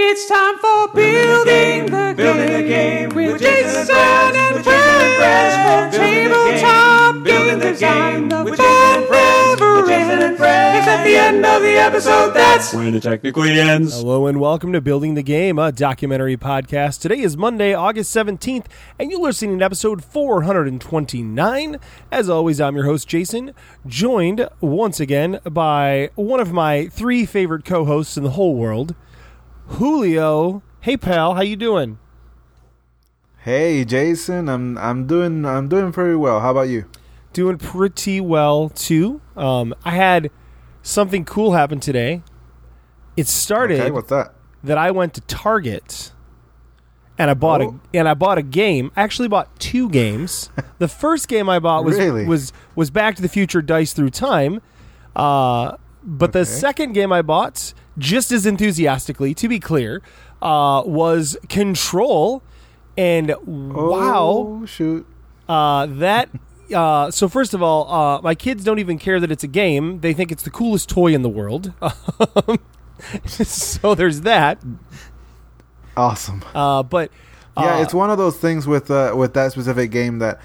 It's time for building the, Building the game game with with Jason Jason and Friends, and with Jason and friends Friends, from building the tabletop game, building game the design. The with Jason and fun never with Jason and ends. Friends. It's at the end of the episode. That's When it technically ends. Hello and welcome to Building the Game, a documentary podcast. Today is Monday, August 17th, and you're listening to episode 429. As always, I'm your host, Jason, joined once again by one of my three favorite co-hosts in the whole world, Julio. Hey pal, how you doing? Hey Jason, I'm I'm doing I'm doing pretty well. How about you? Doing pretty well too. Um, I had something cool happen today. It started Okay, what's that? that I went to Target and I bought Oh. a and I bought a game. I actually bought two games. the first game I bought was Really? was was Back to the Future Dice Through Time. Uh, but the second game I bought, just as enthusiastically, to be clear, uh, was Control. And wow, Oh shoot. uh, that. Uh, so first of all, uh, my kids don't even care that it's a game. They think it's the coolest toy in the world. so there's that. Awesome. Uh, but yeah, uh, it's one of those things with uh, with that specific game that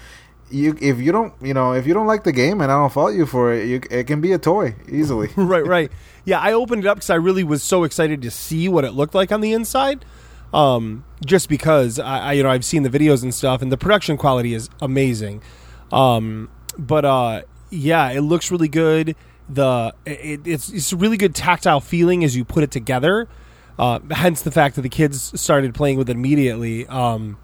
you if you don't you know if you don't like the game and I don't fault you for it, you, it can be a toy easily. right, right. Yeah, I opened it up because I really was so excited to see what it looked like on the inside. Um, just because I, I, you know, I've seen the videos and stuff, and the production quality is amazing. Um, but uh, yeah, it looks really good. The it, it's it's a really good tactile feeling as you put it together. Uh, hence the fact that the kids started playing with it immediately. Um,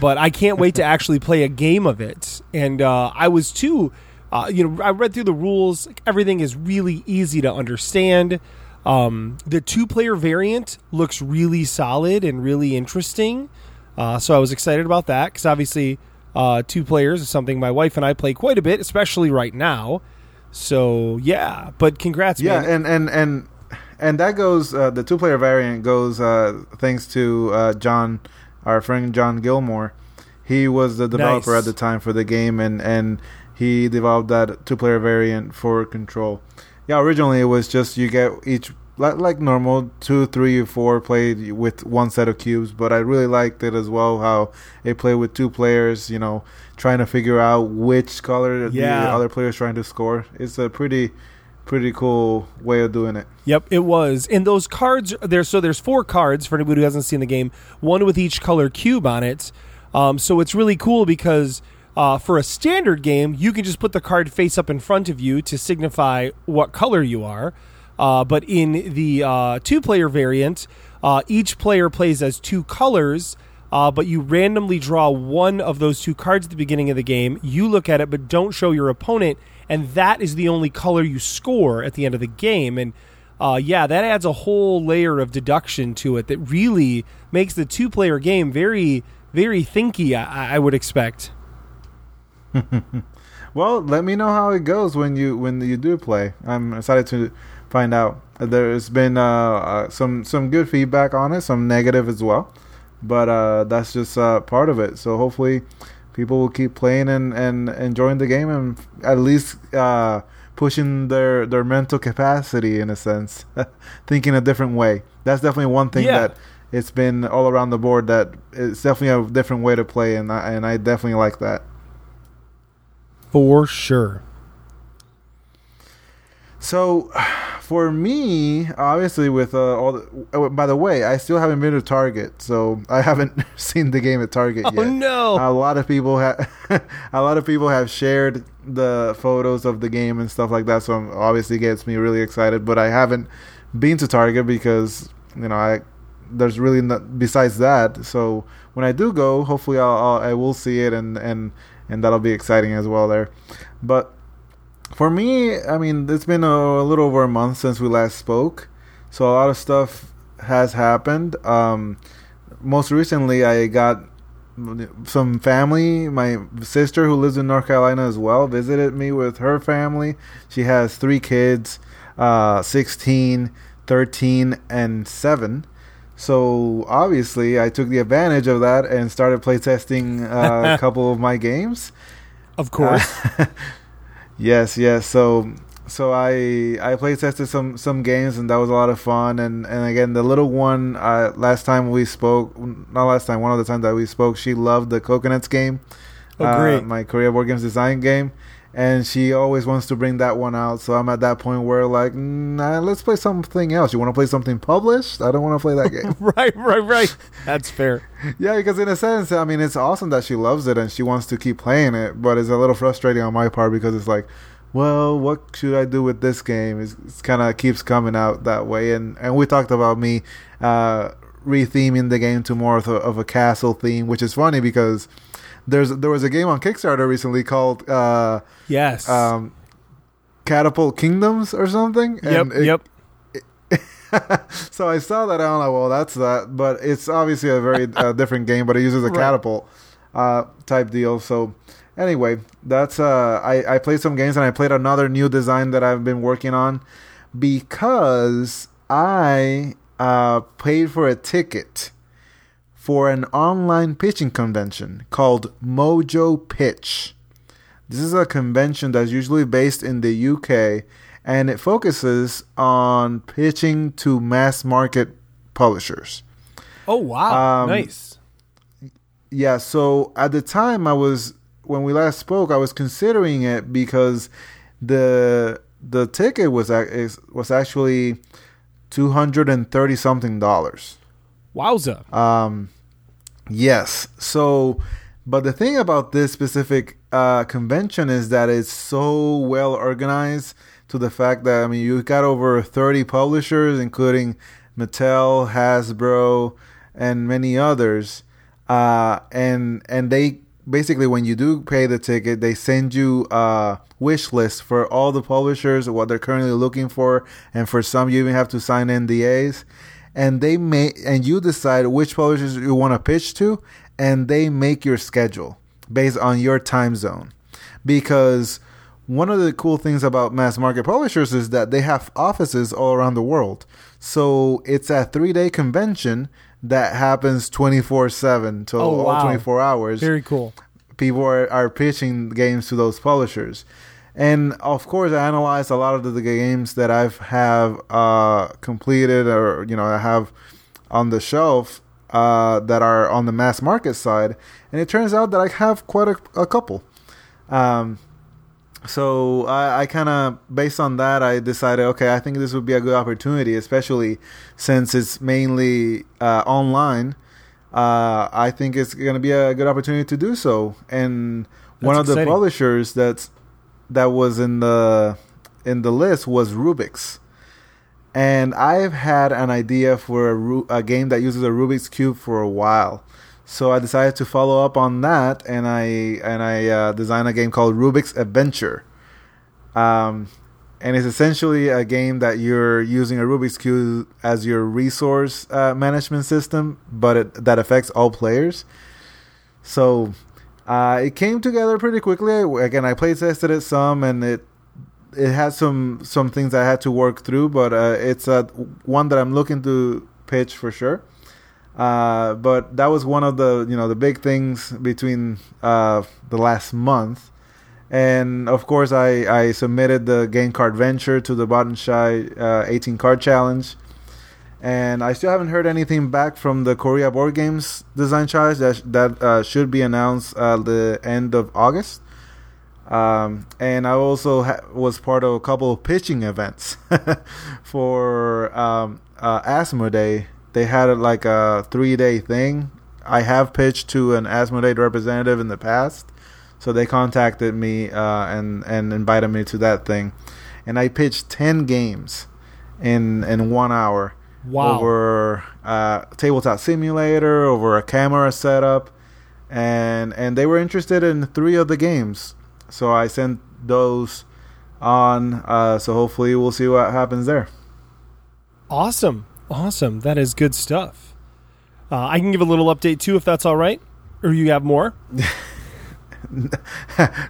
but I can't wait to actually play a game of it. And uh, I was too, uh, you know, I read through the rules. Everything is really easy to understand. Um, the two-player variant looks really solid and really interesting. Uh, so I was excited about that because obviously, uh, two players is something my wife and I play quite a bit, especially right now. So yeah, but congrats, yeah, man. and and and and that goes uh, the two player variant goes uh, thanks to uh, John, our friend John Gilmore. He was the developer Nice. at the time for the game, and and he developed that two player variant for Control. Yeah, originally it was just you get each like, like normal two, three, or four played with one set of cubes, but I really liked it as well how it played with two players. You know, trying to figure out which color Yeah. the other player's trying to score. It's a pretty pretty cool way of doing it. Yep, it was. And those cards there. so there's four cards for anybody who hasn't seen the game, one with each color cube on it. Um, so it's really cool because uh, for a standard game, you can just put the card face up in front of you to signify what color you are. Uh, but in the uh, two-player variant, uh, each player plays as two colors. Uh, but you randomly draw one of those two cards at the beginning of the game. You look at it, but don't show your opponent, and that is the only color you score at the end of the game. And uh, yeah, that adds a whole layer of deduction to it that really makes the two-player game very, very thinky. I, I would expect. Well, let me know how it goes when you when you do play. I'm excited to find out. There's been uh, uh, some some good feedback on it, some negative as well, but uh, that's just uh, part of it. So hopefully, people will keep playing and, and enjoying the game and at least uh, pushing their their mental capacity in a sense, thinking a different way. That's definitely one thing Yeah. that it's been all around the board that it's definitely a different way to play, and I, and I definitely like that. For sure. So, for me, obviously, with uh, all the. Oh, by the way, I still haven't been to Target, so I haven't seen the game at Target yet. Oh yet. no! A lot of people have, a lot of people have shared the photos of the game and stuff like that. So um, obviously, gets me really excited. But I haven't been to Target because you know I there's really not besides that. So when I do go, hopefully I'll, I'll I will see it and and and that'll be exciting as well there. But for me, I mean, it's been a, a little over a month since we last spoke, so a lot of stuff has happened. Um, most recently, I got some family. My sister, who lives in North Carolina as well, visited me with her family. She has three kids, uh, 16, 13, and 7. So obviously, I took the advantage of that and started playtesting uh, a couple of my games. of course. Uh, yes, yes. So so I I play tested some some games and that was a lot of fun and and again the little one uh, last time we spoke not last time one of the times that we spoke she loved the coconuts game Oh, uh, great. my Korea board games design game and she always wants to bring that one out so I'm at that point where like nah let's play something else you want to play something published I don't want to play that game right, right, right. That's fair. yeah because in a sense I mean it's awesome that she loves it and she wants to keep playing it but it's a little frustrating on my part because it's like well, what should I do with this game? It's, it's kind of keeps coming out that way, and and we talked about me uh, retheming the game to more of a, of a castle theme, which is funny because there's there was a game on Kickstarter recently called uh, Yes. um, Catapult Kingdoms or something. yep. it- yep. so I saw that and I'm like, well, that's that, but it's obviously a very uh, different game, but it uses a Right. catapult uh, type deal. So anyway, that's uh, I I played some games and I played another new design that I've been working on because I uh, paid for a ticket for an online pitching convention called Mojo Pitch. This is a convention that's usually based in the UK and it focuses on pitching to mass market publishers. Oh wow. Um, nice. Yeah, so at the time I was when we last spoke, I was considering it because the the ticket was was actually two hundred and thirty something dollars. Wowza. Um, yes. So, but the thing about this specific uh, convention is that it's so well organized to the fact that I mean you've got over thirty publishers, including Mattel, Hasbro, and many others. Uh, and and they basically when you do pay the ticket, they send you a wish list for all the publishers, what they're currently looking for, and for some you even have to sign NDAs and they may and you decide which publishers you want to pitch to and they make your schedule based on your time zone because one of the cool things about mass market publishers is that they have offices all around the world so it's a three day convention that happens 24-7 to Oh, all wow. 24 hours Very cool. people are, are pitching games to those publishers and of course i analyzed a lot of the, games that i've have uh, completed or you know i have on the shelf uh, that are on the mass market side. And it turns out that i have quite a, a couple. Um, so I, I kind of based on that I decided okay I think this would be a good opportunity especially since it's mainly uh, online. Uh, I think it's going to be a good opportunity to do so. And one That's of the publishers that's that was in the in the list was Rubik's and I've had an idea for a, Ru- a game that uses a Rubik's cube for a while. So I decided to follow up on that, and I and I uh, designed a game called Rubik's Adventure. Um, and it's essentially a game that you're using a Rubik's cube as your resource uh, management system, but it, that affects all players. So uh, it came together pretty quickly. Again, I play tested it some, and it it had some some things I had to work through, but uh, it's uh, one that I'm looking to pitch for sure. Uh, but that was one of the you know the big things between uh, the last month, and of course I, I submitted the game card venture to the Button Shy uh, 18 card challenge, and I still haven't heard anything back from the Korea Board Games Design Challenge that that uh, should be announced uh, the end of August. Um, and I also ha- was part of a couple of pitching events for um, uh, Asmodee. They had like a three day thing. I have pitched to an Asmodee representative in the past, so they contacted me uh, and and invited me to that thing, and I pitched ten games in in one hour Wow. over uh, tabletop simulator, over a camera setup, and and they were interested in three of the games. So I sent those on. Uh, so hopefully we'll see what happens there. Awesome. Awesome. That is good stuff. Uh, I can give a little update too, if that's all right. Or you have more?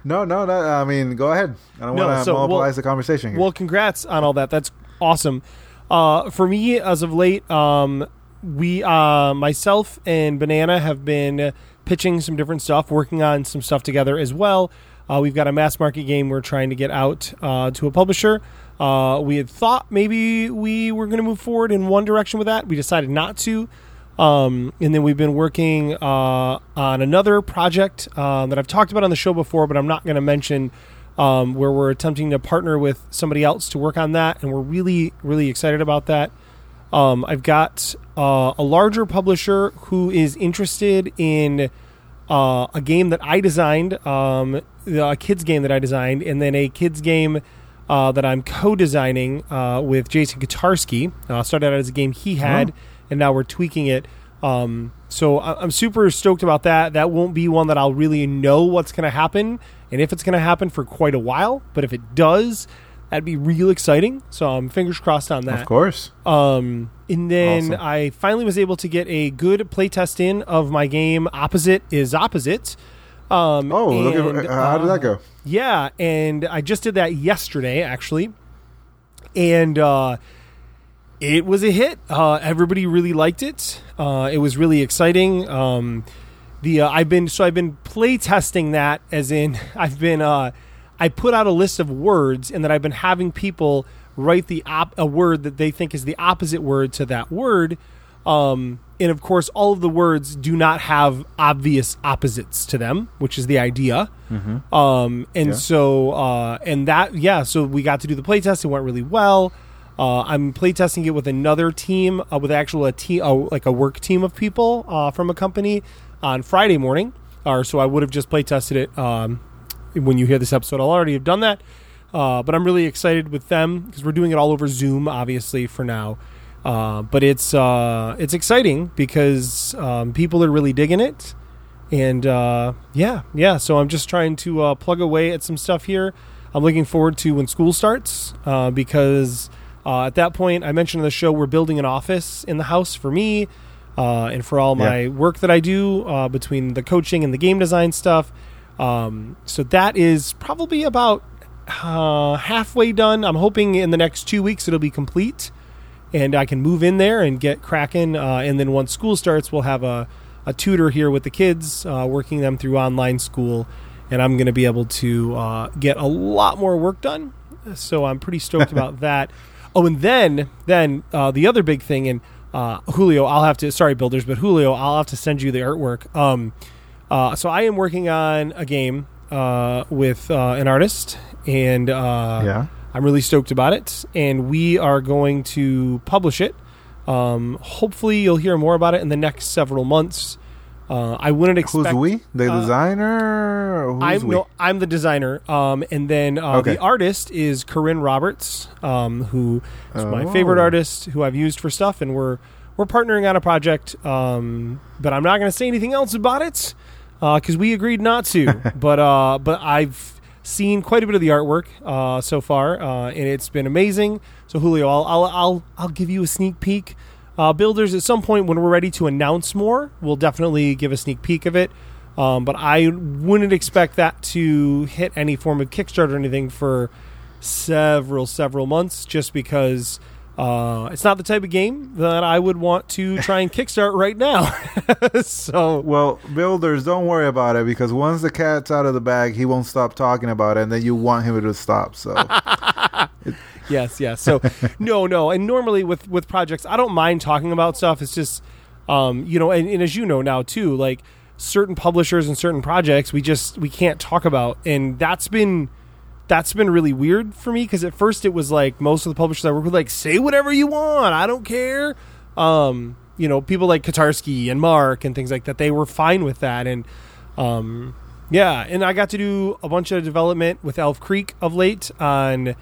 no, no, no. I mean, go ahead. I don't No, want to so, well- monopolize the conversation here. Well, congrats on all that. That's awesome. Uh, for me, as of late, um, we, uh, myself and Banana have been pitching some different stuff, working on some stuff together as well. Uh, we've got a mass market game we're trying to get out uh, to a publisher. Uh, we had thought maybe we were going to move forward in one direction with that. We decided not to. Um, and then we've been working uh, on another project uh, that I've talked about on the show before, but I'm not going to mention. Um, where we're attempting to partner with somebody else to work on that, and we're really, really excited about that. Um, I've got uh, a larger publisher who is interested in uh, a game that I designed, um, a kids game that I designed, and then a kids game uh, that I'm co-designing uh, with Jason Kotarski. Uh, started out as a game he had, and now we're tweaking it. Um, so I'm super stoked about that. That won't be one that I'll really know what's going to happen and if it's going to happen for quite a while. But if it does, that'd be real exciting. So I'm fingers crossed on that. Of course. Um, and then Awesome. I finally was able to get a good playtest in of my game. Opposite is opposite. Um, Oh, look and, at how did uh, that go? Yeah, and I just did that yesterday, actually, and uh, it was a hit. Uh, everybody really liked it. Uh, it was really exciting. Um, the uh, I've been so I've been play testing that as in I've been uh, I put out a list of words and then I've been having people write the op- a word that they think is the opposite word to that word. Um, and of course, all of the words do not have obvious opposites to them, which is the idea. Um, and Yeah. so, uh, and that, yeah, so we got to do the playtest. It went really well. Uh, I'm playtesting it with another team, uh, with actual a team, uh, like a work team of people uh, from a company on Friday morning. Or so I would have just play tested it. Um, when you hear this episode, I'll already have done that. Uh, but I'm really excited with them because we're doing it all over Zoom, obviously for now. Uh, but it's uh, it's exciting because um, people are really digging it, and uh, yeah, yeah. So I'm just trying to uh, plug away at some stuff here. I'm looking forward to when school starts uh, because at that point, I mentioned in the show we're building an office in the house for me uh, and for all my Yeah. work that I do uh, between the coaching and the game design stuff. Um, so that is probably about uh, halfway done. I'm hoping in the next two weeks it'll be complete, and I can move in there and get cracking. Uh, and then once school starts, we'll have a, a tutor here with the kids, uh, working them through online school, and I'm going to be able to uh, get a lot more work done. So I'm pretty stoked about that. Oh, and then then uh, the other big thing, and uh, Julio, I'll have to sorry builders, but Julio, I'll have to send you the artwork. Um, uh, so I am working on a game uh, with uh, an artist, and uh, Yeah. I'm really stoked about it. And we are going to publish it. Um, hopefully, you'll hear more about it in the next several months. Uh, I wouldn't expect. Who's we? The uh, designer? Who's I'm we? no, I'm the designer, um, and then uh, Okay. the artist is Corinne Roberts, um, who is my Oh. favorite artist, who I've used for stuff, and we're we're partnering on a project. Um, but I'm not going to say anything else about it because we agreed not to. but uh, but I've seen quite a bit of the artwork uh, so far, uh, and it's been amazing. So Julio, I'll I'll I'll, I'll give you a sneak peek. Uh, builders, at some point when we're ready to announce more, we'll definitely give a sneak peek of it. Um, but I wouldn't expect that to hit any form of Kickstarter or anything for several, several months, just because uh, it's not the type of game that I would want to try and kickstart right now. so, Well, builders, don't worry about it because once the cat's out of the bag, he won't stop talking about it, and then you want him to stop. So, yes, yes. So, no, no. And normally with with projects, I don't mind talking about stuff. It's just, um, you know, and, and as you know now too, like certain publishers and certain projects, we just we can't talk about, and that's been that's been really weird for me because at first it was like most of the publishers I work with like say whatever you want, I don't care. Um, you know, people like Kotarski and Mark and things like that, they were fine with that, and um, yeah, and I got to do a bunch of development with Elf Creek of late on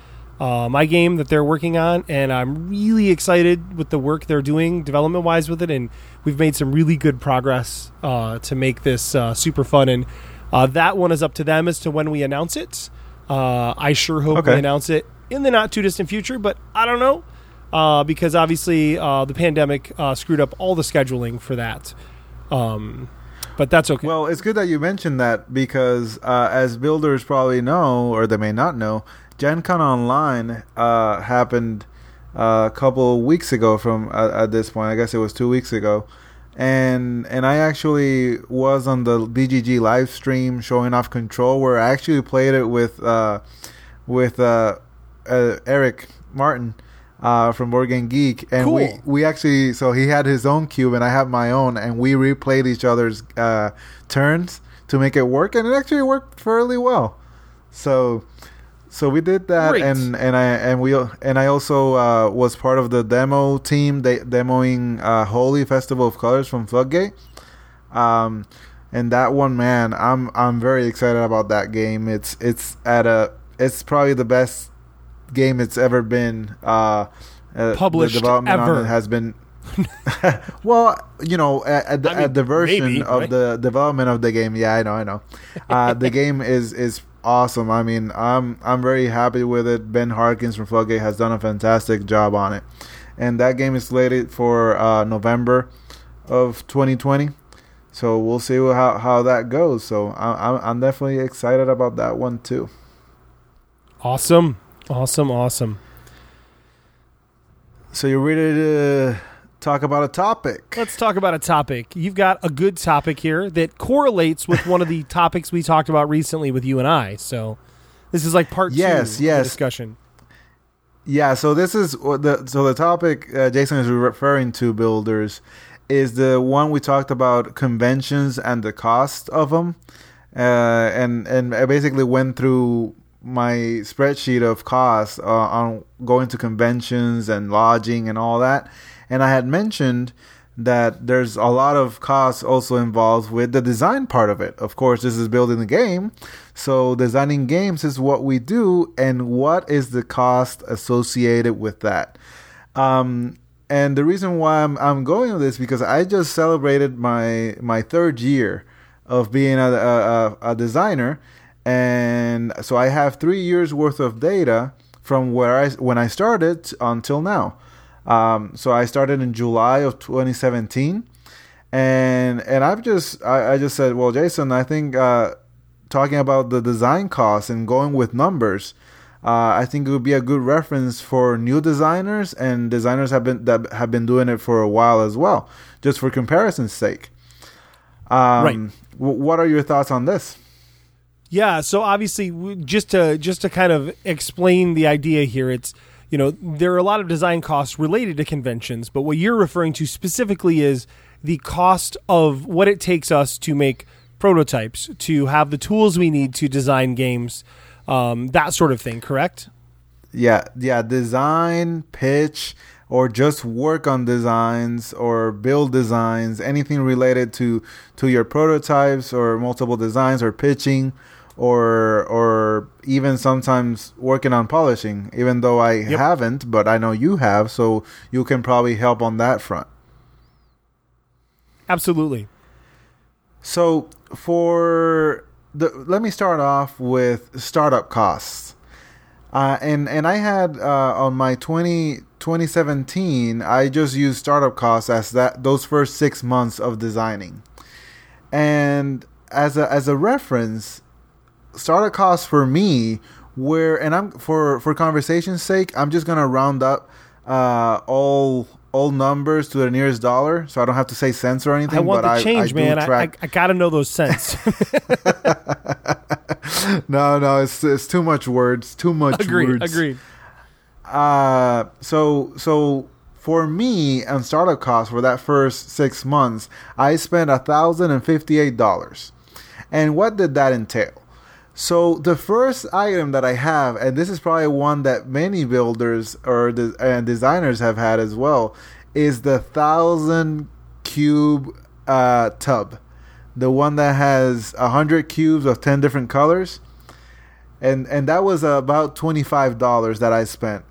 uh, my game that they're working on, and I'm really excited with the work they're doing development wise with it, and we've made some really good progress uh, to make this uh, super fun. And uh, that one is up to them as to when we announce it. Uh, I sure hope we announce it in the not too distant future, but I don't know uh, because obviously uh, the pandemic uh, screwed up all the scheduling for that. Um, but that's okay. well, it's good that you mentioned that because, uh, as builders probably know, or they may not know, Gen Con Online uh, happened uh, a couple weeks ago. From uh, at this point, I guess it was two weeks ago, and and I actually was on the BGG live stream showing off Control, where I actually played it with uh, with uh, uh, Eric Martin uh, from Board Game Geek, and we Cool. we actually so he had his own cube and I had my own, and we replayed each other's uh, turns to make it work, and it actually worked fairly well. So so we did that, Great. and and I and we and I also uh, was part of the demo team, de- demoing uh, Holi Festival of Colors from Floodgate. Um, and that one, man, I'm I'm very excited about that game. It's it's at a it's probably the best game it's ever been. Uh, uh, Published development ever. on it has been. well, you know, at, at, the, I mean, at the version maybe, of right? the development of the game, yeah, I know, I know. Uh, the game is is awesome. I mean, I'm I'm very happy with it. Ben Harkins from Floodgate has done a fantastic job on it, and that game is slated for uh, November of 2020. So we'll see how how that goes. So I'm I'm definitely excited about that one too. Awesome. Awesome. Awesome. So you're ready to talk about a topic? Let's talk about a topic. You've got a good topic here that correlates with one of the topics we talked about recently with you and I. So this is like part Yes, two of the yes. discussion. Yeah, so this is what the so the topic uh, Jason is referring to builders is the one we talked about conventions and the cost of them, uh, and and I basically went through my spreadsheet of costs uh, on going to conventions and lodging and all that, and I had mentioned that there's a lot of costs also involved with the design part of it. Of course, this is building the game. So designing games is what we do and what is the cost associated with that. Um, and the reason why I'm, I'm going with this because I just celebrated my my third year of being a, a, a designer, and so I have three years worth of data from where I when I started until now. Um, so I started in July of 2017, and and I've just I, I just said, well, Jason, I think uh, talking about the design costs and going with numbers, uh, I think it would be a good reference for new designers and designers have been that have been doing it for a while as well, just for comparison's sake. Um, Right. w- what are your thoughts on this? Yeah, so obviously, just to just to kind of explain the idea here, it's you know there are a lot of design costs related to conventions, but what you're referring to specifically is the cost of what it takes us to make prototypes, to have the tools we need to design games, um, that sort of thing. Correct? Yeah, yeah, design, pitch, or just work on designs or build designs, anything related to to your prototypes or multiple designs or pitching or or even sometimes working on polishing, even though I Yep. haven't, but I know you have, so you can probably help on that front. Absolutely. So for the let me start off with startup costs. Uh, and and I had uh, on my 20, 2017, I just used startup costs as that those first six months of designing, and as a as a reference, startup costs for me were and I'm for for conversation's sake, I'm just gonna round up uh, all all numbers to the nearest dollar, so I don't have to say cents or anything. I want but the change, man. I, I, track- I got to know those cents. no, no, it's it's too much words, too much agreed. words. Agreed. Uh, so so for me on startup costs for that first six months, I spent a thousand and fifty eight dollars. And what did that entail? So the first item that I have, and this is probably one that many builders or de- and designers have had as well, is the thousand cube uh, tub, the one that has a hundred cubes of ten different colors. And and that was about twenty five dollars that I spent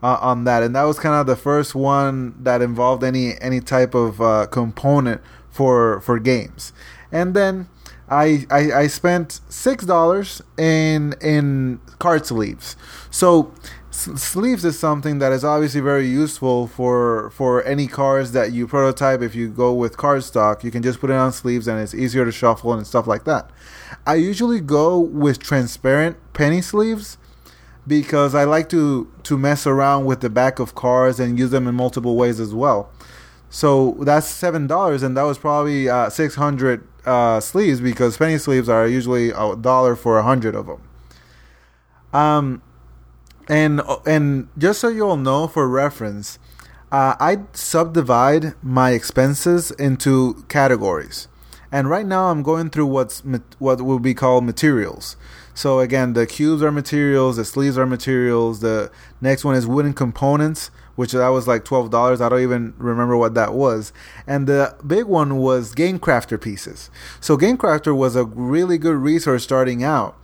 uh, on that, and that was kind of the first one that involved any any type of uh, component for for games, and then. I, I, I spent six dollars in in card sleeves. So sleeves is something that is obviously very useful for for any cards that you prototype. If you go with cardstock, you can just put it on sleeves and it's easier to shuffle and stuff like that. I usually go with transparent penny sleeves because I like to to mess around with the back of cards and use them in multiple ways as well. So that's seven dollars, and that was probably uh, six hundred uh, sleeves because penny sleeves are usually a dollar for a hundred of them. Um, and and just so you all know, for reference, uh, I subdivide my expenses into categories, and right now I'm going through what's what will be called materials. So again, the cubes are materials, the sleeves are materials. The next one is wooden components, which that was like twelve dollars. I don't even remember what that was. And the big one was Game Crafter pieces. So Game Crafter was a really good resource starting out.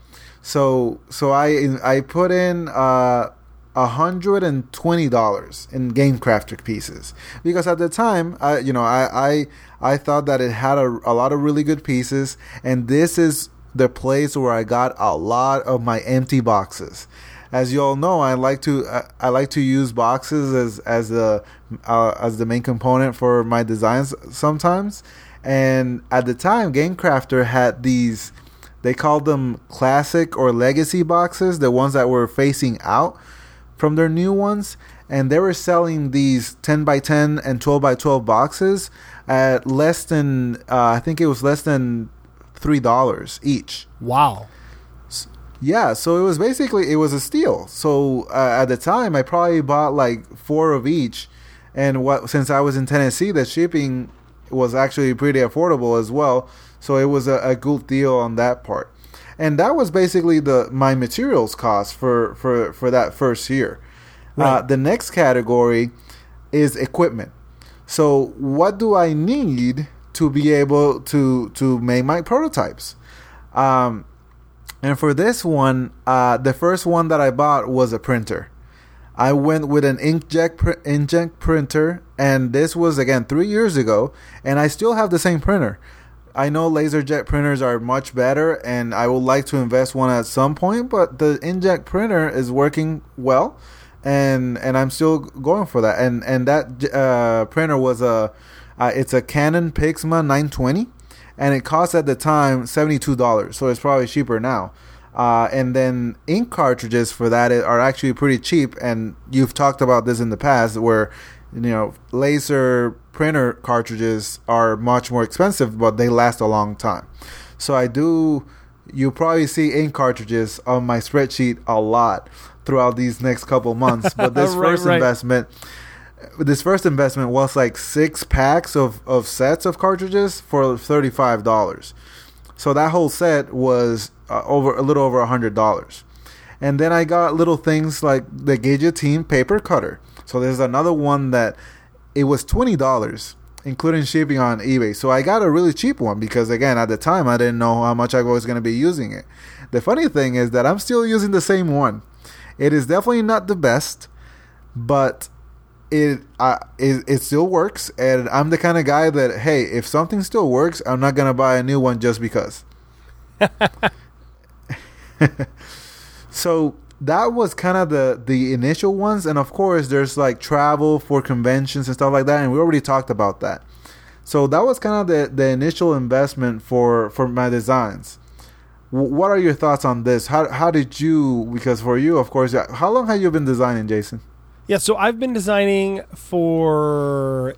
So so I I put in uh hundred and twenty dollars in Game Crafter pieces because at the time I you know I I I thought that it had a, a lot of really good pieces and this is the place where I got a lot of my empty boxes. As you all know, I like to uh, I like to use boxes as as the uh, as the main component for my designs sometimes. And at the time, Game Crafter had these they called them classic or legacy boxes, the ones that were facing out from their new ones, and they were selling these 10 by 10 and 12 by 12 boxes at less than uh, I think it was less than three dollars each. Wow. Yeah, so it was basically it was a steal. So uh, at the time, I probably bought like four of each, and what since I was in Tennessee, the shipping was actually pretty affordable as well. So it was a, a good deal on that part, and that was basically the my materials cost for for for that first year. Uh, the next category is equipment. So what do I need to be able to to make my prototypes? Um, and for this one, uh, the first one that I bought was a printer. I went with an inkjet pr- inkjet printer, and this was again three years ago, and I still have the same printer. I know laserjet printers are much better, and I would like to invest one at some point, but the inkjet printer is working well, and and I'm still going for that. And and that uh, printer was a uh, it's a Canon Pixma 920 and it cost at the time $72 so it's probably cheaper now uh, and then ink cartridges for that are actually pretty cheap and you've talked about this in the past where you know laser printer cartridges are much more expensive but they last a long time so i do you probably see ink cartridges on my spreadsheet a lot throughout these next couple months but this Right, first right. investment this first investment was like six packs of, of sets of cartridges for thirty five dollars. So that whole set was uh, over a little over a hundred dollars. And then I got little things like the Guillotine paper cutter. So there's another one that it was twenty dollars, including shipping on eBay. So I got a really cheap one because again at the time I didn't know how much I was going to be using it. The funny thing is that I'm still using the same one. It is definitely not the best, but it uh, it, it still works and i'm the kind of guy that hey if something still works i'm not gonna buy a new one just because. So that was kind of the the initial ones and of course there's like travel for conventions and stuff like that and we already talked about that. So that was kind of the the initial investment for for my designs. W- what are your thoughts on this? How how did you because for you of course how long have you been designing jason Yeah, so I've been designing for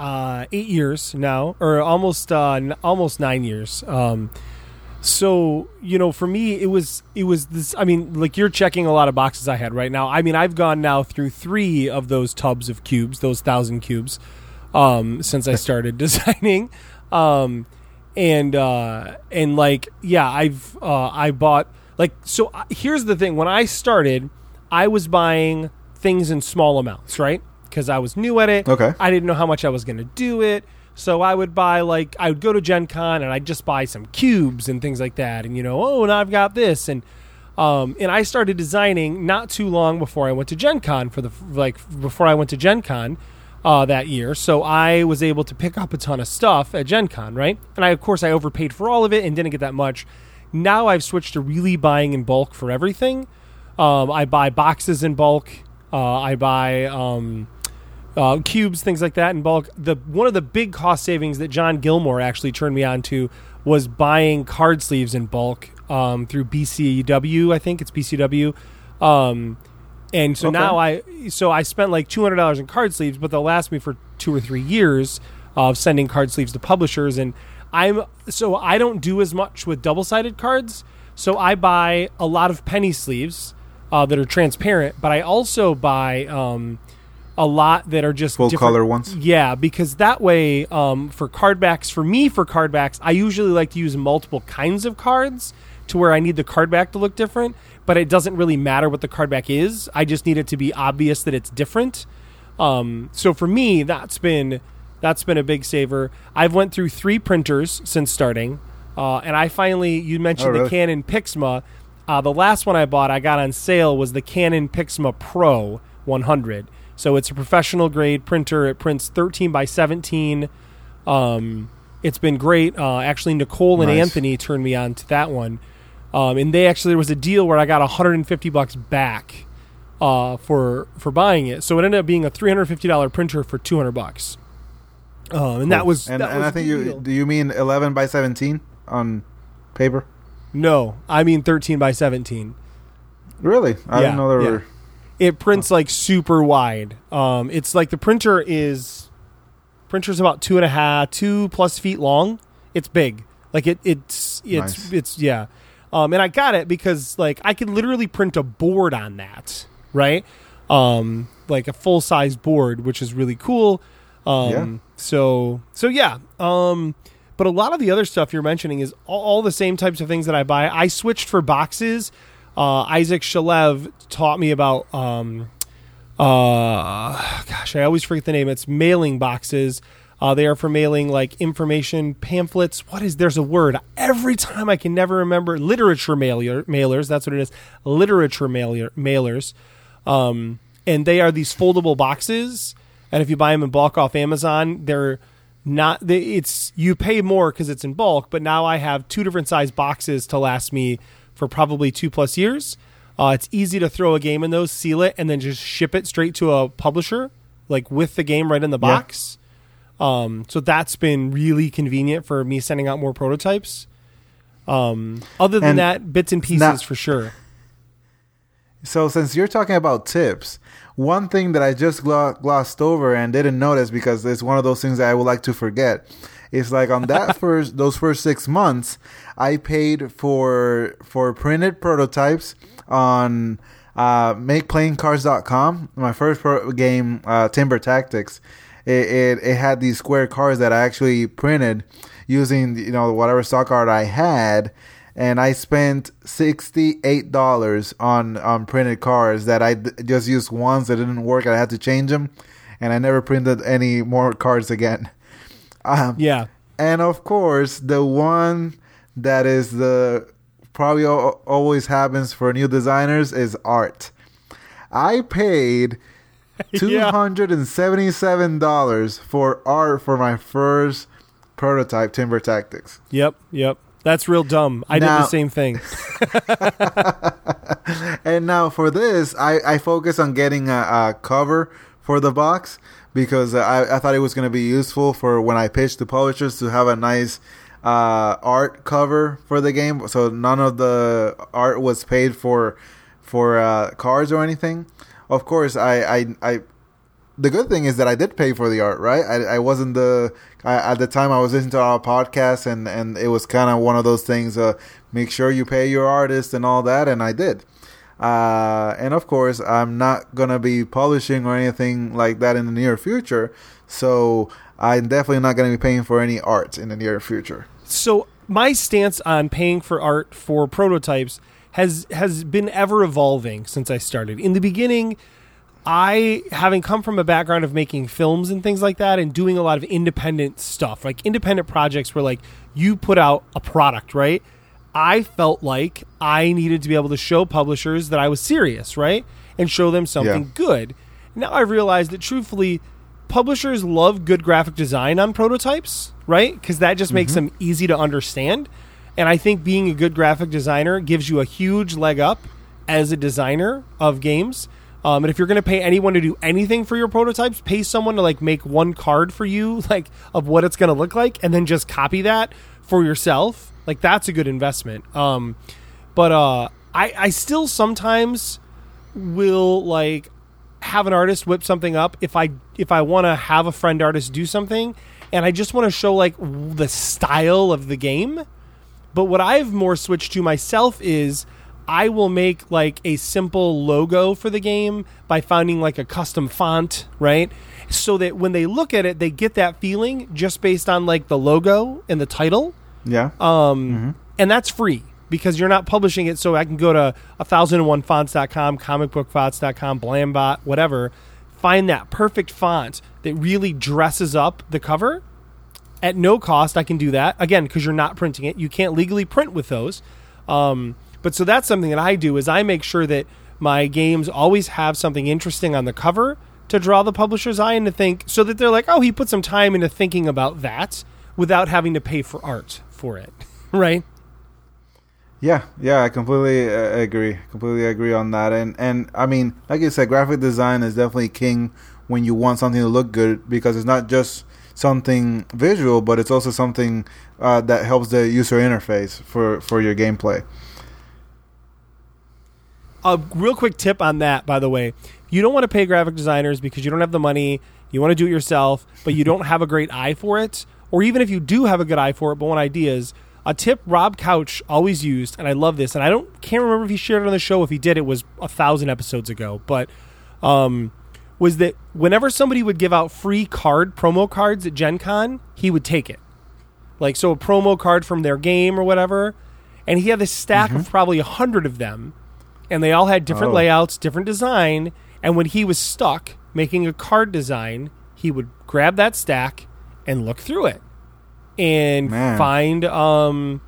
uh, eight years now, or almost uh, n- almost nine years. Um, so you know, for me, it was it was this. I mean, like you're checking a lot of boxes I had right now. I mean, I've gone now through three of those tubs of cubes, those thousand cubes, um, since I started designing. Um, and uh, and like yeah, I've uh, I bought like so. uh, Here's the thing: when I started, I was buying things in small amounts, right? Because I was new at it. Okay. I didn't know how much I was going to do it. So I would buy like I would go to Gen Con and I'd just buy some cubes and things like that. And you know, oh, and I've got this and um, and I started designing not too long before I went to Gen Con for the like before I went to Gen Con uh, that year. So I was able to pick up a ton of stuff at Gen Con, right? And I of course I overpaid for all of it and didn't get that much. Now I've switched to really buying in bulk for everything. Um, I buy boxes in bulk. Uh, I buy um, uh, cubes, things like that in bulk. The one of the big cost savings that John Gilmore actually turned me on to was buying card sleeves in bulk um, through BCW. I think it's BCW. Um, and so Okay. now I so I spent like two hundred dollars in card sleeves, but they'll last me for two or three years of sending card sleeves to publishers. And I'm so I don't do as much with double sided cards. So I buy a lot of penny sleeves uh, that are transparent, but I also buy um, a lot that are just Full different- color ones? Yeah, because that way, um, for card backs, for me, for card backs, I usually like to use multiple kinds of cards to where I need the card back to look different, but it doesn't really matter what the card back is. I just need it to be obvious that it's different. Um, so for me, that's been that's been a big saver. I've went through three printers since starting, uh, and I finally you mentioned Oh, the? Canon Pixma. Uh, the last one I bought, I got on sale, was the Canon Pixma Pro 100. So it's a professional grade printer. It prints 13 by 17. Um, it's been great. Uh, actually, Nicole and Nice. Anthony turned me on to that one, um, and they actually there was a deal where I got 150 bucks back uh, for for buying it. So it ended up being a 350 dollar printer for 200 bucks. Um, and that was and, that and was I think you deal. do you mean 11 by 17 on paper? No, I mean 13 by 17. Really? I Yeah, didn't know there yeah. were. It prints like super wide. Um, it's like the printer is printer's about two and a half, two plus feet long. It's big. Like it, it's it's Nice. it's yeah. Um, and I got it because like I can literally print a board on that, right? Um, like a full size board, which is really cool. Um, Yeah. so so yeah. Um, but a lot of the other stuff you're mentioning is all, all the same types of things that I buy. I switched for boxes. Uh, Isaac Shalev taught me about um, uh, gosh, I always forget the name. It's mailing boxes. Uh, they are for mailing like information pamphlets. What is there's a word every time I can never remember. Literature mailer, mailers. That's what it is. Literature mailer, mailers. Um, and they are these foldable boxes. And if you buy them in bulk off Amazon, they're not. It's you pay more because it's in bulk. But now I have two different size boxes to last me for probably two plus years. Uh, it's easy to throw a game in those, seal it, and then just ship it straight to a publisher, like with the game right in the Yeah. box. Um, so that's been really convenient for me sending out more prototypes. Um, other than And that, bits and pieces now- for sure. So since you're talking about tips, one thing that I just glo- glossed over and didn't notice because it's one of those things that I would like to forget is like on that first those first six months, I paid for for printed prototypes on uh, MakePlayingCards.com. My first pro- game, uh, Timber Tactics, it, it it had these square cards that I actually printed using you know whatever stock art I had and I spent sixty eight dollars on on printed cards that I d- just used once that didn't work. I had to change them, and I never printed any more cards again. Um, Yeah. and of course, the one that is the probably al- always happens for new designers is art. I paid two Yeah. hundred and seventy seven dollars for art for my first prototype Timber Tactics. Yep. Yep. That's real dumb. I did the same thing. And now for this, I, I focus on getting a, a cover for the box because I, I thought it was going to be useful for when I pitch to publishers to have a nice uh, art cover for the game. So none of the art was paid for for uh, cards or anything. Of course, I, I, I the good thing is that I did pay for the art, right? I, I wasn't the I, at the time I was listening to our podcast, and and it was kind of one of those things. Uh, make sure you pay your artist and all that, and I did. Uh, and of course, I'm not gonna be publishing or anything like that in the near future. So I'm definitely not gonna be paying for any art in the near future. so my stance on paying for art for prototypes has has been ever evolving since I started. In the beginning, I having come from a background of making films and things like that and doing a lot of independent stuff, like independent projects where like you put out a product, right? I felt like I needed to be able to show publishers that I was serious, right? And show them something Yeah. good. Now I realized that truthfully, publishers love good graphic design on prototypes, right? Because that just makes mm-hmm. them easy to understand. And I think being a good graphic designer gives you a huge leg up as a designer of games. Um, and if you're going to pay anyone to do anything for your prototypes, pay someone to like make one card for you, like of what it's going to look like, and then just copy that for yourself. Like that's a good investment. Um, but uh, I, I still sometimes will like have an artist whip something up if I if I want to have a friend artist do something and I just want to show like the style of the game. But what I've more switched to myself is I will make like a simple logo for the game by finding like a custom font, right? So that when they look at it, they get that feeling just based on like the logo and the title. Yeah. Um, And that's free because you're not publishing it. So I can go to 1001fonts.com, comicbookfonts.com, Blambot, whatever, find that perfect font that really dresses up the cover at no cost. I can do that again because you're not printing it. You can't legally print with those. Um, but so that's something that I do is I make sure that my games always have something interesting on the cover to draw the publisher's eye and to think so that they're like, oh, he put some time into thinking about that without having to pay for art for it, right? Yeah, yeah, I completely uh, agree. Completely agree on that. And and I mean, like you said, graphic design is definitely king when you want something to look good because it's not just something visual, but it's also something uh, that helps the user interface for for your gameplay. A real quick tip on that, by the way, you don't want to pay graphic designers because you don't have the money. You want to do it yourself, but you don't have a great eye for it. Or even if you do have a good eye for it, but want ideas, a tip Rob Couch always used, and I love this, and I don't can't remember if he shared it on the show. If he did, it was a thousand episodes ago, but um, was that whenever somebody would give out free card promo cards at Gen Con, he would take it. Like so, a promo card from their game or whatever, and he had this stack of probably a hundred of them, and they all had different Oh. layouts, different design. And when he was stuck making a card design, he would grab that stack and look through it and Man. find, um,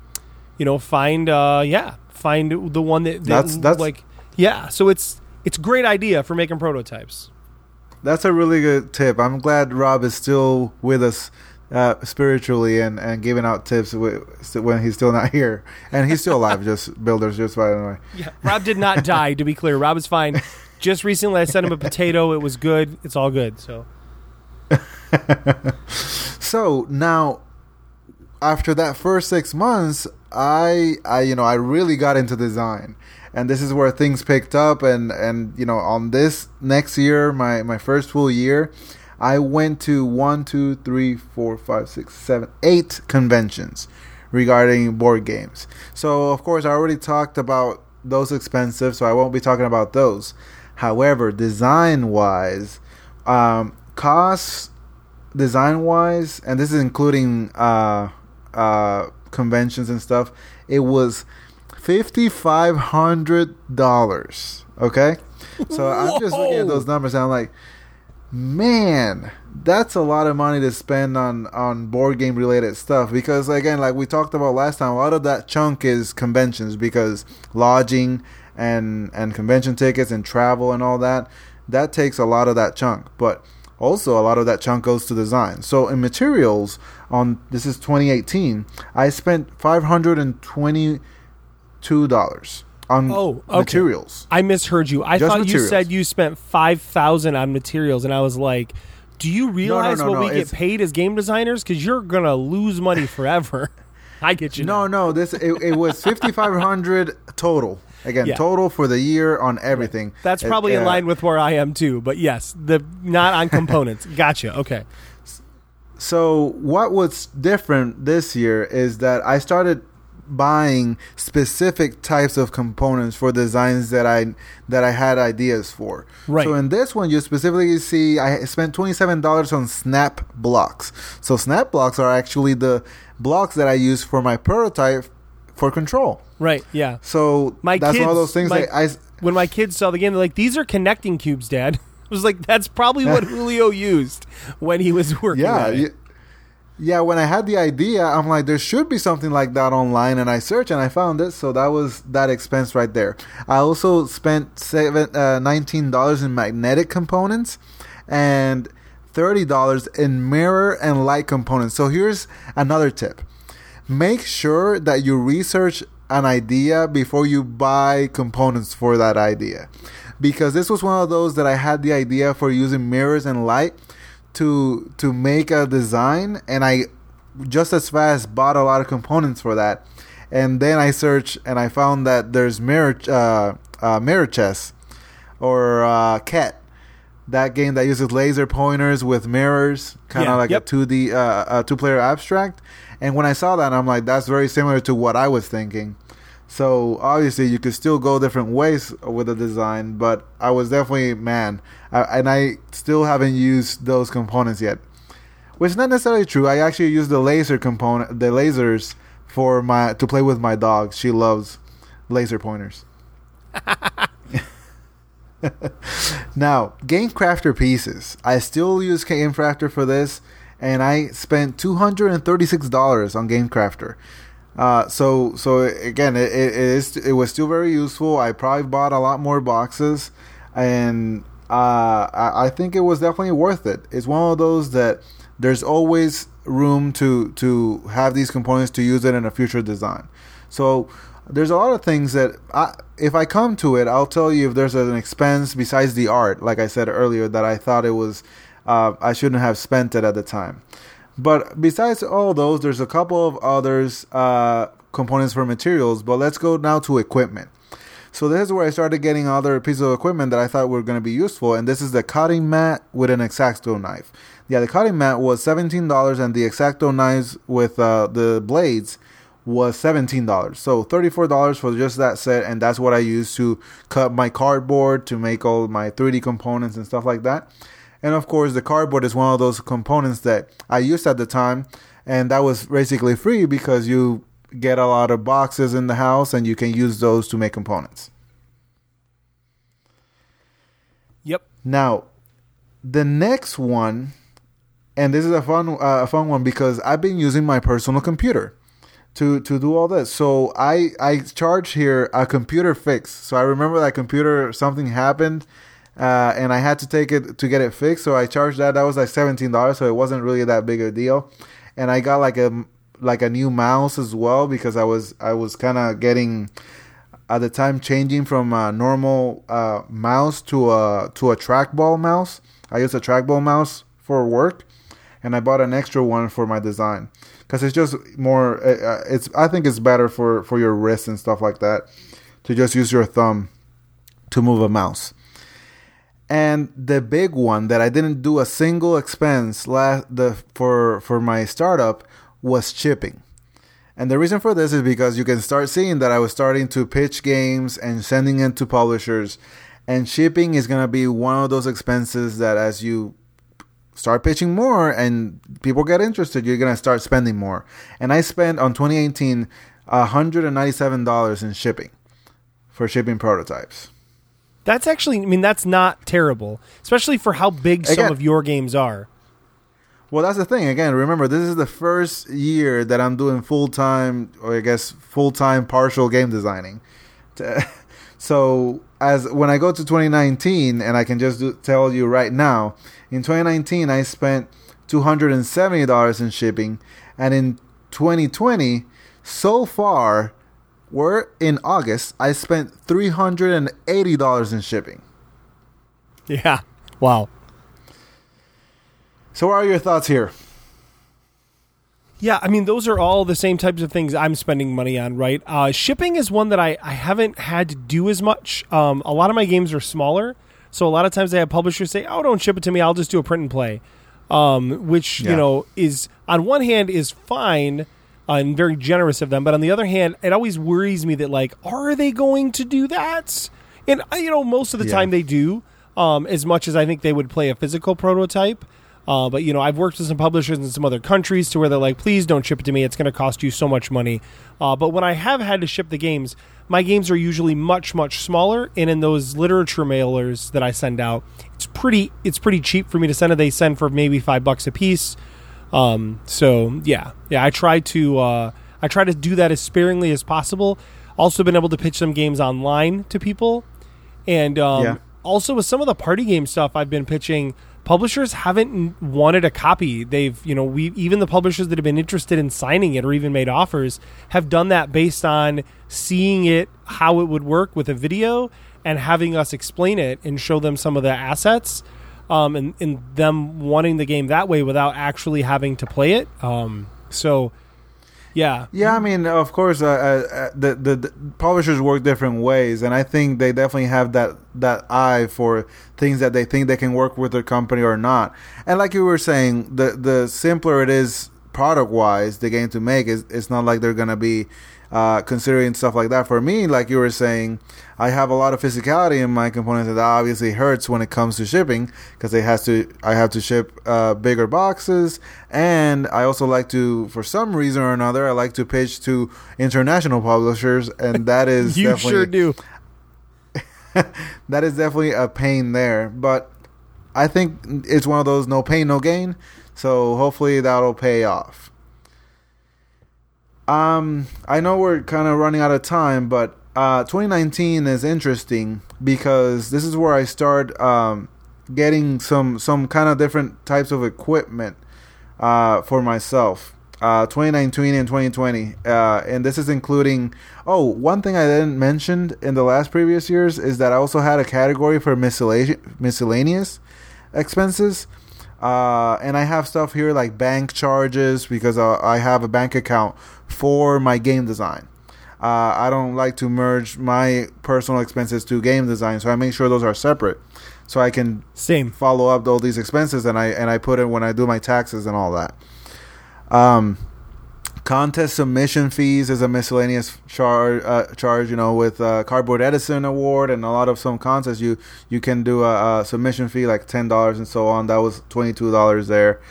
you know, find, uh, yeah, find the one that, that That's- that's- like, yeah. So it's it's great idea for making prototypes. That's a really good tip. I'm glad Rob is still with us uh, spiritually and, and giving out tips when he's still not here. And he's still alive, just builders, just by the way. Yeah, Rob did not die. To be clear, Rob is fine. Just recently, I sent him a potato. It was good. It's all good. So So now, after that first six months, I, I, you know, I really got into design, and this is where things picked up. And and you know, on this next year, my my first full year, I went to one, two, three, four, five, six, seven, eight conventions regarding board games. So of course, I already talked about those expensive, so I won't be talking about those. However, design wise, um, costs design wise, and this is including uh, uh, conventions and stuff, it was fifty five hundred dollars. Okay, so I'm just looking at those numbers and I'm like, man, that's a lot of money to spend on on board game related stuff. Because again, like we talked about last time, a lot of that chunk is conventions because lodging and and convention tickets and travel and all that that takes a lot of that chunk. But also a lot of that chunk goes to design. So in materials on this is 2018, I spent five hundred and twenty two dollars on Oh, okay. materials. I misheard you. I Just thought you said you spent five thousand on materials, and I was like, "Do you realize no, what no, we get paid as game designers? Because you're gonna lose money forever." I get you. No, now. no, this it, it was fifty five hundred total. Again, Yeah. total for the year on everything. that's probably in uh, line with where I am too. But yes, the not on components. gotcha. Okay. So what was different this year is that I started buying specific types of components for designs that I that I had ideas for. Right. So in this one, you specifically see I spent twenty seven dollars on snap blocks. So snap blocks are actually the blocks that I use for my prototype for control. Right. Yeah. So My that's kids, one of those things my- I. when my kids saw the game, they're like, "These are connecting cubes, Dad." I was like, "That's probably what Julio used when he was working." Yeah, on it. y- yeah. When I had the idea, I'm like, there should be something like that online, and I searched and I found it. So that was that expense right there. I also spent seven, uh, nineteen dollars in magnetic components, and thirty dollars in mirror and light components. So here's another tip: make sure that you research an idea before you buy components for that idea because this was one of those that I had the idea for using mirrors and light to to make a design and I just as fast bought a lot of components for that and then I searched and I found that there's mirror uh, uh, mirror chests or uh, Khet. That game that uses laser pointers with mirrors, kind of Yeah, like yep. a two D, uh, a two player abstract. And when I saw that, I'm like, that's very similar to what I was thinking. So obviously, you could still go different ways with the design, but I was definitely man, I, and I still haven't used those components yet, which is not necessarily true. I actually use the laser component, the lasers for my to play with my dog. She loves laser pointers. now, Game Crafter pieces. I still use Game Crafter for this, and I spent two hundred and thirty-six dollars on Game Crafter. Uh, so so again, it, it is it was still very useful. I probably bought a lot more boxes, and uh, I, I think it was definitely worth it. It's one of those that there's always room to to have these components to use it in a future design. So there's a lot of things that I, if I come to it, I'll tell you if there's an expense besides the art, like I said earlier, that I thought it was uh, I shouldn't have spent it at the time. But besides all those, there's a couple of others uh, components for materials. But let's go now to equipment. So this is where I started getting other pieces of equipment that I thought were going to be useful, and this is the cutting mat with an X-Acto knife. Yeah, the cutting mat was seventeen dollars, and the X-Acto knives with uh, the blades was seventeen dollars. So thirty-four dollars for just that set, and that's what I use to cut my cardboard to make all my 3D components and stuff like that. And of course, the cardboard is one of those components that I used at the time, and that was basically free because you get a lot of boxes in the house and you can use those to make components. Yep. Now, the next one, and this is a fun uh, a fun one because I've been using my personal computer to to do all this. So I I charge here a computer fix. So I remember that computer something happened. Uh, and I had to take it to get it fixed, so I charged that. That was like seventeen dollars, so it wasn't really that big a deal. And I got like a like a new mouse as well because I was I was kind of getting at the time changing from a normal uh, mouse to a to a trackball mouse. I use a trackball mouse for work, and I bought an extra one for my design because it's just more. Uh, it's I think it's better for for your wrist and stuff like that to just use your thumb to move a mouse. And the big one that I didn't do a single expense last the for for my startup was shipping. And the reason for this is because you can start seeing that I was starting to pitch games and sending it to publishers. And shipping is going to be one of those expenses that as you start pitching more and people get interested, you're going to start spending more. And I spent on 2018 $197 in shipping for shipping prototypes. That's actually, I mean, that's not terrible, especially for how big some Again- of your games are. Well, that's the thing. Again, remember, this is the first year that I'm doing full time, or I guess full time partial game designing. So, as when I go to 2019, and I can just do, tell you right now, in 2019, I spent $270 in shipping, and in 2020, so far, we're in August, I spent $380 in shipping. Yeah. Wow. So, what are your thoughts here? Yeah, I mean, those are all the same types of things I'm spending money on, right? Uh, shipping is one that I, I haven't had to do as much. Um, a lot of my games are smaller, so a lot of times I have publishers say, "Oh, don't ship it to me. I'll just do a print and play," um, which you know is on one hand is fine uh, and very generous of them, but on the other hand, it always worries me that like, are they going to do that? And uh, you know, most of the Yeah. time they do, um, as much as I think they would play a physical prototype. Uh, but you know, I've worked with some publishers in some other countries to where they're like, "Please don't ship it to me. It's going to cost you so much money." Uh, but when I have had to ship the games, my games are usually much much smaller, and in those literature mailers that I send out, it's pretty it's pretty cheap for me to send it. They send for maybe five bucks a piece. Um, so yeah, yeah, I try to uh, I try to do that as sparingly as possible. Also, been able to pitch some games online to people, and um, Yeah. also with some of the party game stuff I've been pitching, publishers haven't wanted a copy. They've you know we even the publishers that have been interested in signing it or even made offers have done that based on seeing it how it would work with a video and having us explain it and show them some of the assets um, and, and them wanting the game that way without actually having to play it. Um, so Yeah. Yeah, I mean, of course, uh, uh, uh, the, the the publishers work different ways, and I think they definitely have that that eye for things that they think they can work with their company or not. And like you were saying, the the simpler it is product wise, the game to make is it's not like they're gonna be uh, considering stuff like that. For me, like you were saying, I have a lot of physicality in my components that obviously hurts when it comes to shipping because it has to. I have to ship uh, bigger boxes, and I also like to, for some reason or another, I like to pitch to international publishers, and that is You sure do. that is definitely a pain there. But I think it's one of those no pain, no gain. So hopefully that'll pay off. Um, I know we're kind of running out of time, but uh, 2019 is interesting because this is where I start um, getting some some kind of different types of equipment uh, for myself. Uh, 2019 and 2020, uh, and this is including. Oh, one thing I didn't mention in the last previous years is that I also had a category for miscellaneous miscellaneous expenses. Uh, and I have stuff here like bank charges because uh, I have a bank account for my game design. Uh, I don't like to merge my personal expenses to game design, so I make sure those are separate, so I can Same. follow up all these expenses and I and I put it when I do my taxes and all that. Um, contest submission fees is a miscellaneous charge. Uh, charge, you know, with uh, Cardboard Edison Award and a lot of some contests, you you can do a, a submission fee like ten dollars and so on. That was twenty two dollars there.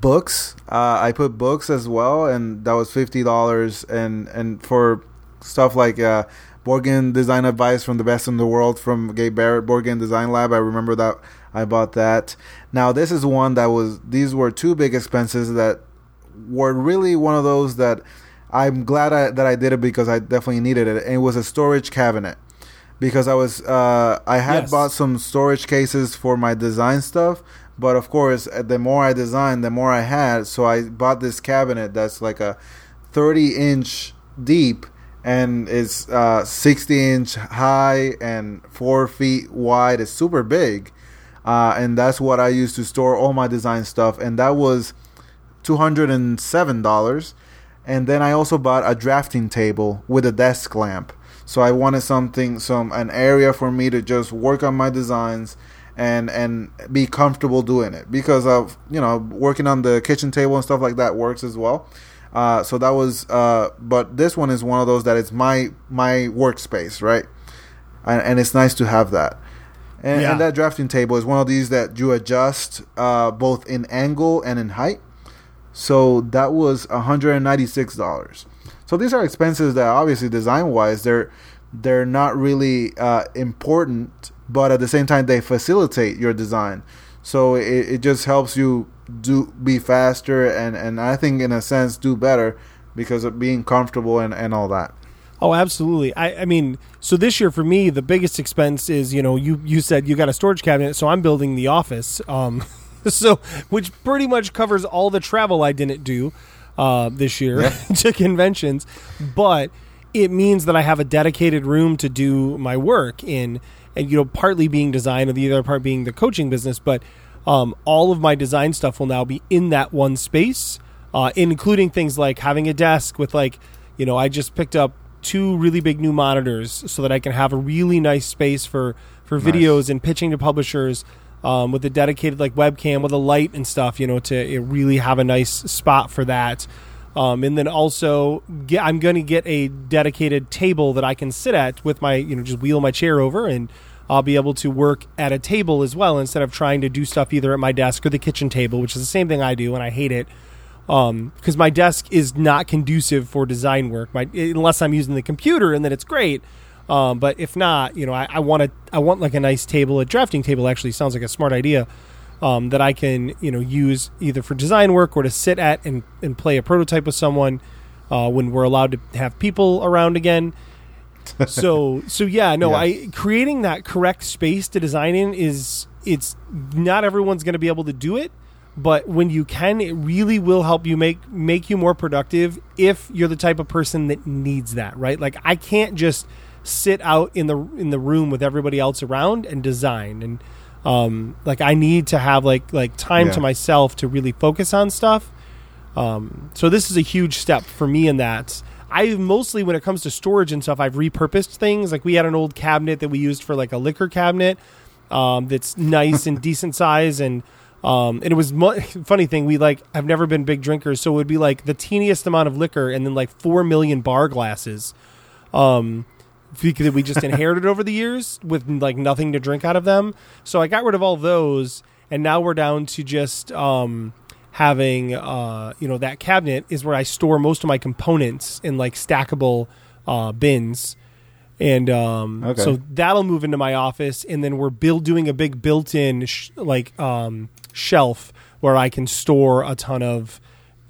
Books, uh, I put books as well, and that was fifty dollars. And and for stuff like uh, board game design advice from the best in the world from Gabe Barrett Board Game Design Lab. I remember that I bought that. Now this is one that was these were two big expenses that were really one of those that I'm glad I, that I did it because I definitely needed it. And it was a storage cabinet because I was uh, I had Yes. bought some storage cases for my design stuff, but of course, uh, the more I designed, the more I had. So I bought this cabinet that's like a 30 inch deep and it's uh, 60 inch high and four feet wide. It's super big, uh, and that's what I used to store all my design stuff. And that was two hundred and seven dollars. And then I also bought a drafting table with a desk lamp. So I wanted something, some an area for me to just work on my designs and and be comfortable doing it because of you know working on the kitchen table and stuff like that works as well. Uh, so that was, uh, but this one is one of those that is my my workspace, right? And, and it's nice to have that. And, Yeah. and that drafting table is one of these that you adjust uh, both in angle and in height. So that was $196. So these are expenses that obviously design wise they're they're not really uh, important, but at the same time they facilitate your design. So it, it just helps you do be faster and, and I think in a sense do better because of being comfortable and, and all that. Oh, absolutely. I, I mean, so this year for me, the biggest expense is you know you you said you got a storage cabinet, so I'm building the office. Um, so which pretty much covers all the travel I didn't do uh, this year to conventions, but it means that I have a dedicated room to do my work in, and you know, partly being design, and the other part being the coaching business, but. Um, all of my design stuff will now be in that one space, uh, including things like having a desk with like, you know, I just picked up two really big new monitors so that I can have a really nice space for for videos and pitching to publishers um, with a dedicated like webcam with a light and stuff, you know, to uh, really have a nice spot for that. Um, and then also, get, I'm going to get a dedicated table that I can sit at with my, you know, just wheel my chair over and I'll be able to work at a table as well instead of trying to do stuff either at my desk or the kitchen table, which is the same thing I do and I hate it because my desk is not conducive for design work. My unless I'm using the computer and then it's great. Um, but if not, you know, I, I want to I want like a nice table. A drafting table actually sounds like a smart idea um, that I can you know use either for design work or to sit at and, and play a prototype with someone uh, when we're allowed to have people around again. so so yeah no Yeah. I creating that correct space to design in is it's not everyone's going to be able to do it but when you can it really will help you make make you more productive if you're the type of person that needs that right like I can't just sit out in the in the room with everybody else around and design and um like I need to have like like time Yeah. to myself to really focus on stuff Um, so this is a huge step for me in that. I mostly, when it comes to storage and stuff, I've repurposed things. Like we had an old cabinet that we used for like a liquor cabinet um, that's nice and decent size, and um, and it was mo- funny thing. We like I've never been big drinkers, so it would be like the teeniest amount of liquor, and then like four million bar glasses. Um, because we just inherited over the years with like nothing to drink out of them. So I got rid of all those, and now we're down to just um, having uh, you know that cabinet is where I store most of my components in like stackable uh, bins. And um, Okay. so that'll move into my office, and then we're build doing a big built-in sh- like um, shelf where I can store a ton of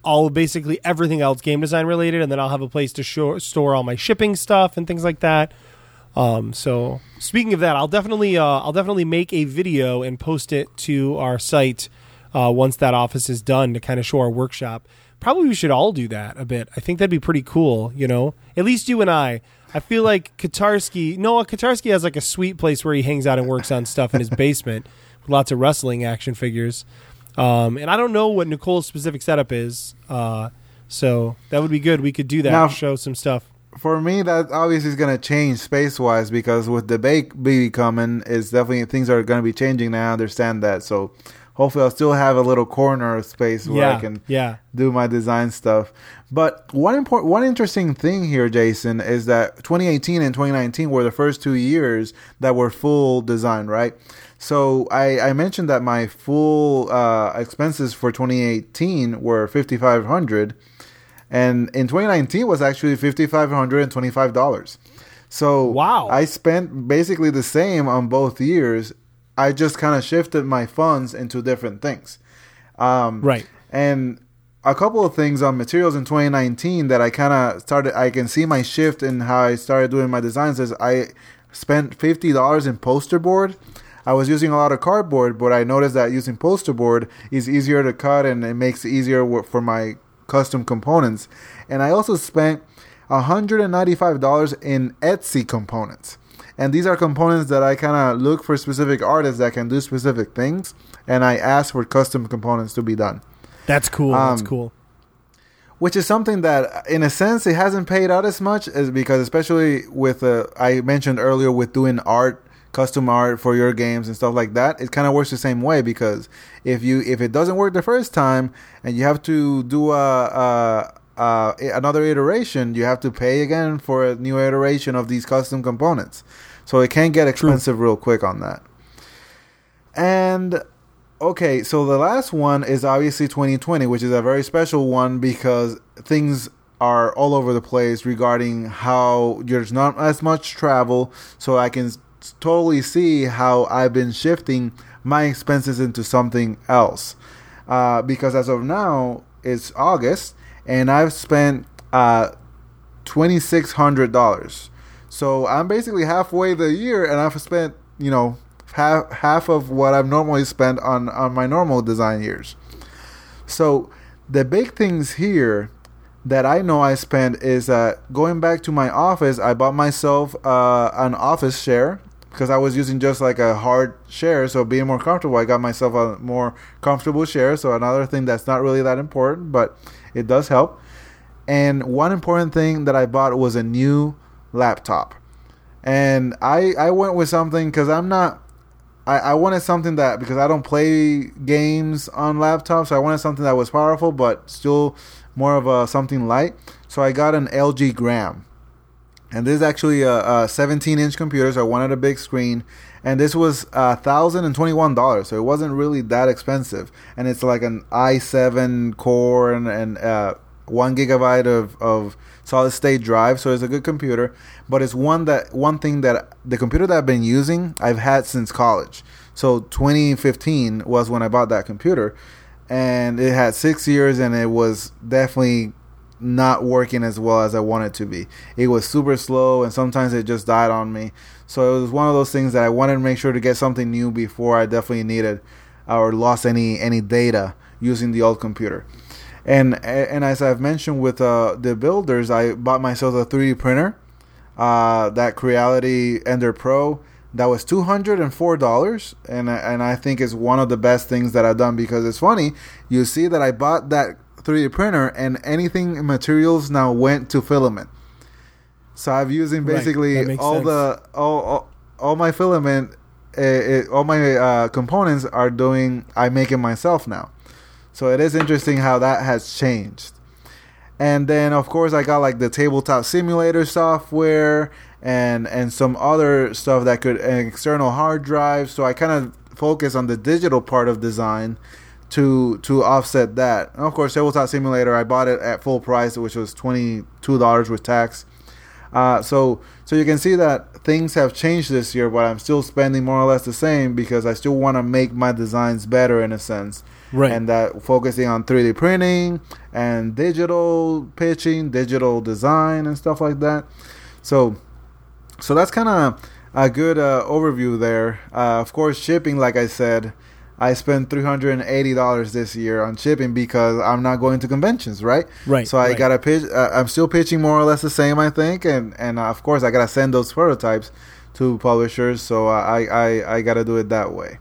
all basically everything else game design related, and then I'll have a place to store all my shipping stuff and things like that. Um, so speaking of that, I'll definitely uh, I'll definitely make a video and post it to our site uh, once that office is done to kind of show our workshop. Probably we should all do that a bit. I think that'd be pretty cool. You know, at least you and I. I feel like Kotarski. Noah Kotarski has like a sweet place where he hangs out and works on stuff in his basement with lots of wrestling action figures. Um, and I don't know what Nicole's specific setup is. Uh, so that would be good. We could do that. Now- show some stuff. For me, that obviously is going to change space wise because with the bake baby coming, it's definitely things are going to be changing. Now I understand that. So hopefully, I'll still have a little corner of space where yeah, I can yeah. do my design stuff. But one important, one interesting thing here, Jason, is that 2018 and 2019 were the first two years that were full design, right? So I, I mentioned that my full uh, expenses for 2018 were 5,500, and in 2019 was actually 5,525 dollars. So Wow. I spent basically the same on both years. I just kind of shifted my funds into different things. Um, Right. and a couple of things on materials in 2019 that I kind of started. I can see my shift in how I started doing my designs. Is I spent fifty dollars in poster board. I was using a lot of cardboard, but I noticed that using poster board is easier to cut and it makes it easier for my custom components. And I also spent $195 in Etsy components. And these are components that I kind of look for specific artists that can do specific things, and I ask for custom components to be done That's cool. That's Um, cool. which is something that in a sense it hasn't paid out as much as because especially with uh, i mentioned earlier with doing art custom art for your games and stuff like that it kind of works the same way because if you if it doesn't work the first time and you have to do a, a, a another iteration you have to pay again for a new iteration of these custom components so it can get expensive real quick on that and okay, so the last one is obviously 2020, which is a very special one because things are all over the place regarding how there's not as much travel. So I can totally see how I've been shifting my expenses into something else. Uh, because as of now, it's August and I've spent uh, $2,600. So I'm basically halfway the year and I've spent, you know, half half of what I've normally spent on on my normal design years. So the big things here that I know I spent is uh, going back to my office. I bought myself uh, an office share because I was using just like a hard share. So being more comfortable, I got myself a more comfortable chair. So another thing that's not really that important, but it does help. And one important thing that I bought was a new laptop. And I I went with something because I'm not I, I wanted something that because I don't play games on laptops, so I wanted something that was powerful but still more of a something light. So I got an LG Gram, and this is actually a, a 17 inch computer, so I wanted a big screen. And this was uh, thousand and twenty one dollars, so it wasn't really that expensive. And it's like an i7 core and, and uh, one gigabyte of, of solid state drive, so it's a good computer. But it's one that one thing that the computer that I've been using I've had since college. So 2015 was when I bought that computer, and it had six years, and it was definitely not working as well as I wanted to be. It was super slow, and sometimes it just died on me. So it was one of those things that I wanted to make sure to get something new before I definitely needed or lost any any data using the old computer. And and as I've mentioned with uh, the builders, I bought myself a 3D printer, uh, that Creality Ender Pro. That was two hundred and four dollars, and I- and I think it's one of the best things that I've done because it's funny. You see that I bought that 3D printer, and anything materials now went to filament. So I'm using basically makes all sense. the all, all all my filament, uh, it, all my uh, components are doing. I make it myself now. So it is interesting how that has changed. And then of course I got like the tabletop simulator software and and some other stuff that could an external hard drive. So I kind of focus on the digital part of design to to offset that. And of course tabletop simulator I bought it at full price, which was twenty two dollars with tax. Uh, so so you can see that things have changed this year, but I'm still spending more or less the same because I still want to make my designs better in a sense Right. and that focusing on 3D printing and digital pitching, digital design, and stuff like that. So, so that's kind of a good uh, overview there. Uh, of course, shipping, like I said, I spent three hundred and eighty dollars this year on shipping because I'm not going to conventions, right? Right, So I right. gotta pitch. Uh, I'm still pitching more or less the same, I think, and and uh, of course I gotta send those prototypes to publishers. So I I I gotta do it that way.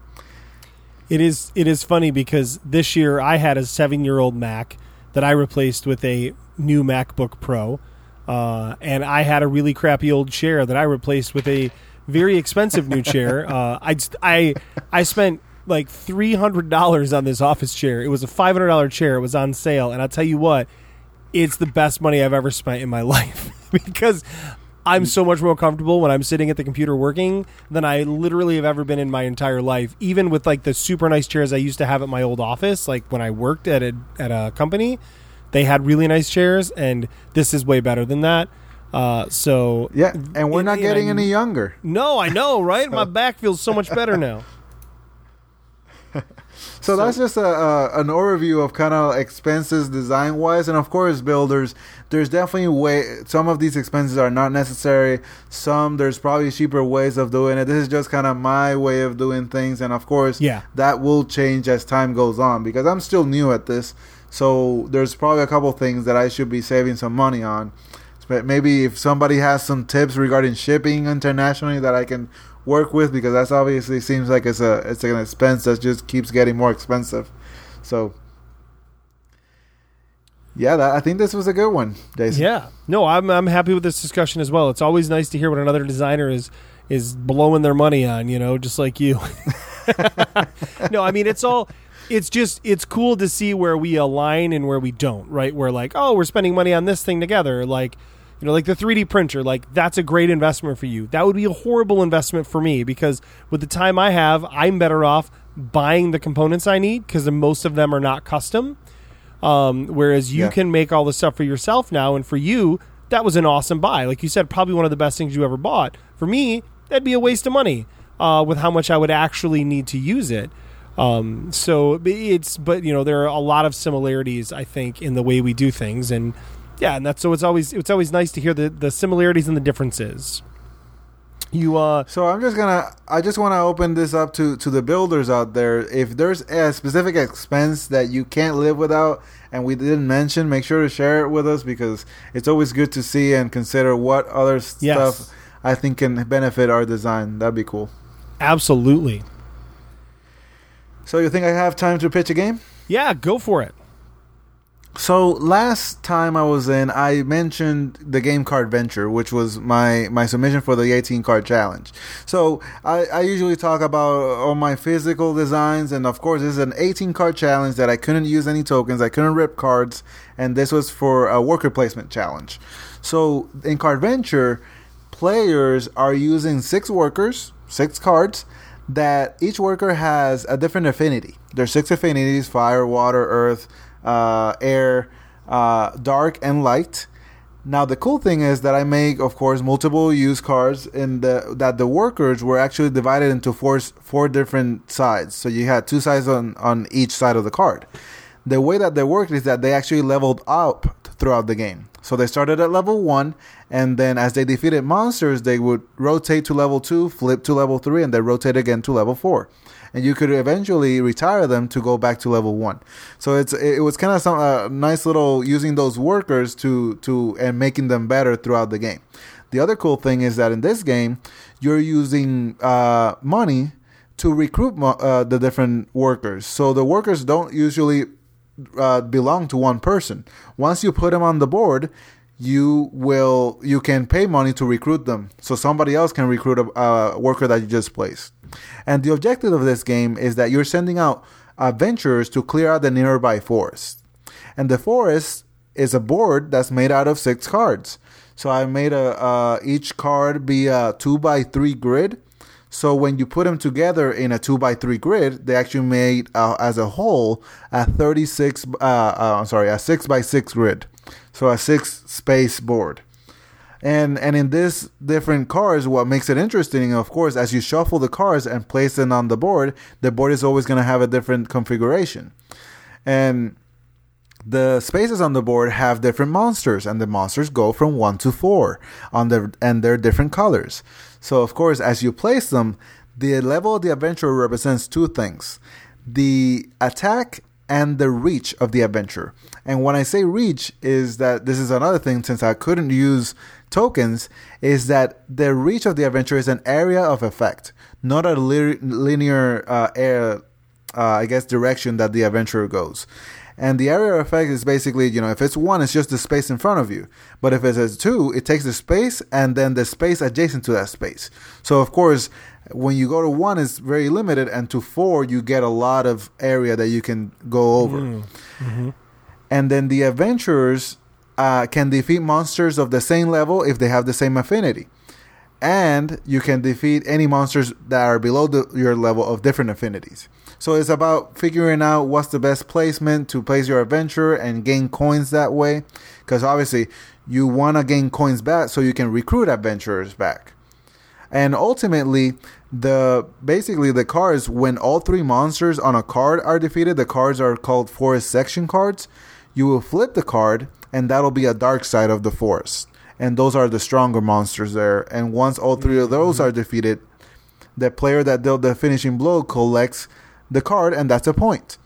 It is it is funny because this year I had a seven year old Mac that I replaced with a new MacBook Pro, uh, and I had a really crappy old chair that I replaced with a very expensive new chair. Uh, I I I spent like three hundred dollars on this office chair. It was a five hundred dollar chair. It was on sale, and I'll tell you what, it's the best money I've ever spent in my life because I'm so much more comfortable when I'm sitting at the computer working than I literally have ever been in my entire life. Even with like the super nice chairs I used to have at my old office, like when I worked at a at a company, they had really nice chairs, and this is way better than that. Uh, so Yeah, and we're not getting any younger. No, I know, right? My back feels so much better now. So, that's just a, a an overview of kind of expenses design wise, and of course, builders. There's definitely way some of these expenses are not necessary. Some there's probably cheaper ways of doing it. This is just kind of my way of doing things, and of course, Yeah. that will change as time goes on because I'm still new at this. So there's probably a couple things that I should be saving some money on. But maybe if somebody has some tips regarding shipping internationally that I can work with, because that's obviously seems like it's a it's an expense that just keeps getting more expensive. So yeah, that, I think this was a good one, Jason. Yeah. No, I'm I'm happy with this discussion as well. It's always nice to hear what another designer is is blowing their money on, you know, just like you. no, I mean it's all it's just it's cool to see where we align and where we don't, right? Where like, oh, we're spending money on this thing together, like you know, like the 3D printer, like that's a great investment for you. That would be a horrible investment for me because with the time I have, I'm better off buying the components I need because most of them are not custom. Um, whereas you Yeah. can make all the stuff for yourself now, and for you, that was an awesome buy. Like you said, probably one of the best things you ever bought. For me, that'd be a waste of money uh, with how much I would actually need to use it. Um, so it's, but you know, there are a lot of similarities, I think, in the way we do things, and yeah, and that's so it's always it's always nice to hear the the similarities and the differences. You uh, So I'm just gonna I just want to open this up to to the builders out there. If there's a specific expense that you can't live without and we didn't mention, make sure to share it with us because it's always good to see and consider what other Yes. stuff I think can benefit our design. That'd be cool. absolutely, So you think I have time to pitch a game? yeah, go for it. So last time I was in, I mentioned the game Card Venture, which was my my submission for the 18 card challenge. So I, I usually talk about all my physical designs, and of course, this is an 18 card challenge that I couldn't use any tokens, I couldn't rip cards, and this was for a worker placement challenge. So in Card Venture, players are using six workers, six cards. That each worker has a different affinity. There's six affinities: fire, water, earth, uh, air, uh, dark, and light. Now the cool thing is that I make, of course, multiple use cards, the that the workers were actually divided into four four different sides. So you had two sides on on each side of the card. The way that they worked is that they actually leveled up throughout the game. So they started at level one, and then as they defeated monsters, they would rotate to level two, flip to level three, and then rotate again to level four and you could eventually retire them to go back to level one. So it's it was kind of some uh, nice little using those workers to to and making them better throughout the game. The other cool thing is that in this game, you're using uh, money to recruit uh, the different workers. So the workers don't usually uh, belong to one person. Once you put them on the board, you will you can pay money to recruit them, so somebody else can recruit a, a worker that you just placed. And the objective of this game is that you're sending out adventurers to clear out the nearby forest. And the forest is a board that's made out of six cards. So I made a uh, each card be a two by three grid. So when you put them together in a two by three grid, they actually made uh, as a whole a thirty six. Uh, uh, I'm sorry, a six by six grid. So a six space board. And and in this different cards, what makes it interesting, of course, as you shuffle the cards and place them on the board, the board is always going to have a different configuration. And the spaces on the board have different monsters and the monsters go from 1 to 4 on the and they're different colors so of course as you place them the level of the adventure represents two things the attack and the reach of the adventure and when i say reach is that this is another thing since i couldn't use tokens is that the reach of the adventure is an area of effect not a li- linear uh, air, uh, i guess direction that the adventurer goes and the area of effect is basically, you know, if it's one, it's just the space in front of you. But if it's a two, it takes the space and then the space adjacent to that space. So of course, when you go to one, it's very limited, and to four, you get a lot of area that you can go over. Mm-hmm. And then the adventurers uh, can defeat monsters of the same level if they have the same affinity. And you can defeat any monsters that are below the, your level of different affinities. So it's about figuring out what's the best placement to place your adventurer and gain coins that way. Because obviously, you want to gain coins back so you can recruit adventurers back. And ultimately, the basically the cards when all three monsters on a card are defeated, the cards are called forest section cards. You will flip the card, and that'll be a dark side of the forest. And those are the stronger monsters there. And once all three of those are defeated, the player that dealt the finishing blow collects the card, and that's a point.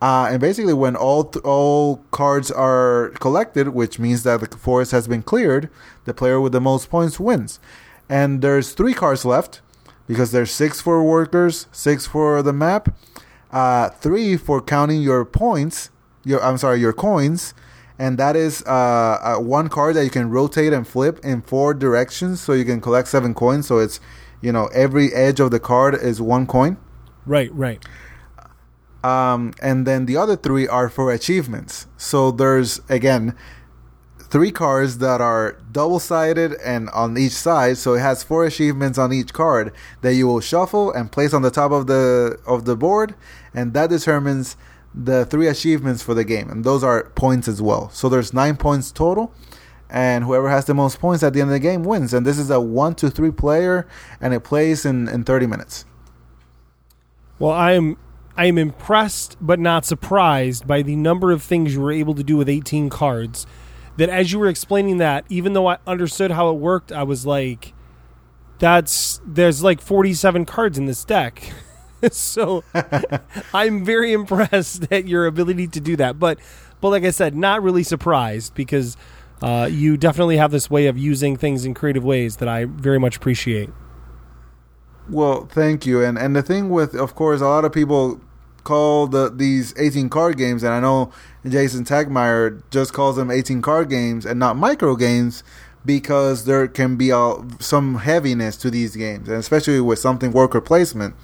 Uh, and basically, when all th- all cards are collected, which means that the forest has been cleared, the player with the most points wins. And there's three cards left because there's six for workers, six for the map, uh, three for counting your points. Your I'm sorry, your coins, and that is uh, uh, one card that you can rotate and flip in four directions, so you can collect seven coins. So it's you know every edge of the card is one coin. Right, right. Um, and then the other three are for achievements. So there's again three cards that are double sided and on each side. So it has four achievements on each card that you will shuffle and place on the top of the of the board, and that determines the three achievements for the game. And those are points as well. So there's nine points total. And whoever has the most points at the end of the game wins. And this is a one to three player, and it plays in, in 30 minutes. Well, I am I am impressed but not surprised by the number of things you were able to do with 18 cards. That as you were explaining that, even though I understood how it worked, I was like, "That's there's like 47 cards in this deck." so I'm very impressed at your ability to do that. But but like I said, not really surprised because uh, you definitely have this way of using things in creative ways that I very much appreciate. Well, thank you. And and the thing with, of course, a lot of people call the these 18 card games, and I know Jason Tagmire just calls them 18 card games and not micro games because there can be some heaviness to these games, and especially with something worker placement.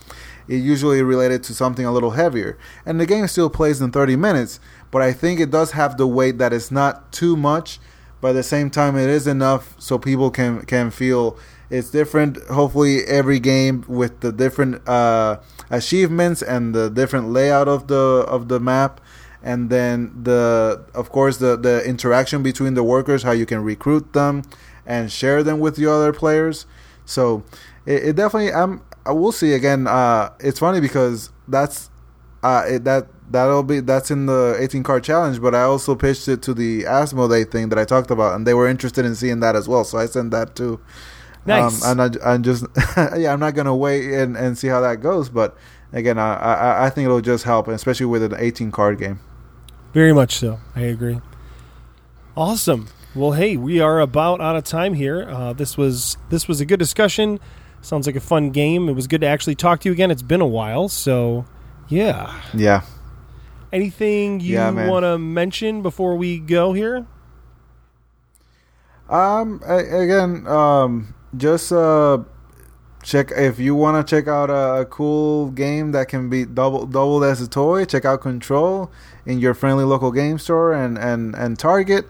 It usually related to something a little heavier, and the game still plays in 30 minutes. But I think it does have the weight that it's not too much, but at the same time, it is enough so people can can feel it's different. Hopefully, every game with the different uh, achievements and the different layout of the of the map, and then the of course the the interaction between the workers, how you can recruit them and share them with the other players. So it, it definitely. I'm. I will see again. Uh, it's funny because that's uh, it, that that'll be that's in the 18 card challenge but i also pitched it to the asmodee thing that i talked about and they were interested in seeing that as well so i sent that too Nice. Um, and I, am just yeah, I'm not gonna wait and, and see how that goes, but again, I, I I think it'll just help, especially with an 18 card game. Very much so. I agree. Awesome. Well, hey, we are about out of time here. Uh, this was this was a good discussion. Sounds like a fun game. It was good to actually talk to you again. It's been a while, so yeah. Yeah. Anything you Yeah, want to mention before we go here? Um, again, um, just uh, check if you want to check out a, a cool game that can be double doubled as a toy. Check out Control in your friendly local game store and and and Target.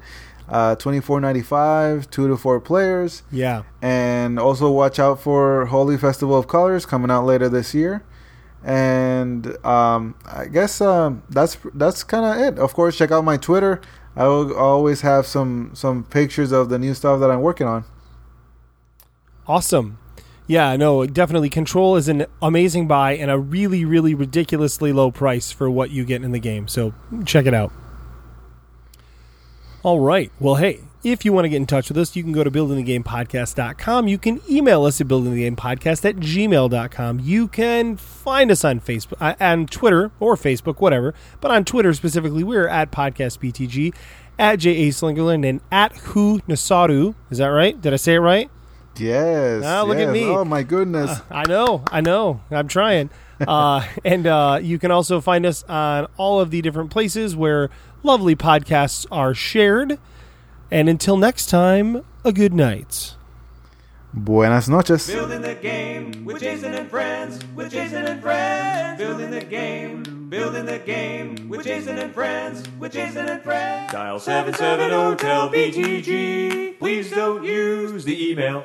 Uh, twenty four ninety five, two to four players, Yeah. and also watch out for Holi Festival of Colors coming out later this year. And um, I guess um, that's that's kind of it. Of course, check out my Twitter. I will always have some some pictures of the new stuff that I'm working on. Awesome. Yeah, no, definitely. Control is an amazing buy and a really, really ridiculously low price for what you get in the game. So check it out. All right. Well, hey, if you want to get in touch with us, you can go to buildingthegamepodcast.com. You can email us at buildingthegamepodcast at gmail.com. You can find us on Facebook, uh, on Twitter or Facebook, whatever. But on Twitter specifically, we're at podcastbtg, at J.A. Slingerland, and at Who Nasaru. Is that right? Did I say it right? Yes. Ah, look at me. Oh my goodness. I know, I know. I'm trying. Uh, and uh, you can also find us on all of the different places where lovely podcasts are shared. And until next time, a good night. Buenas noches. Building the game with Jason and friends, with Jason and friends. Building the game, building the game with Jason and friends, with Jason and friends. Dial 770 tell BTG. Please don't use the email.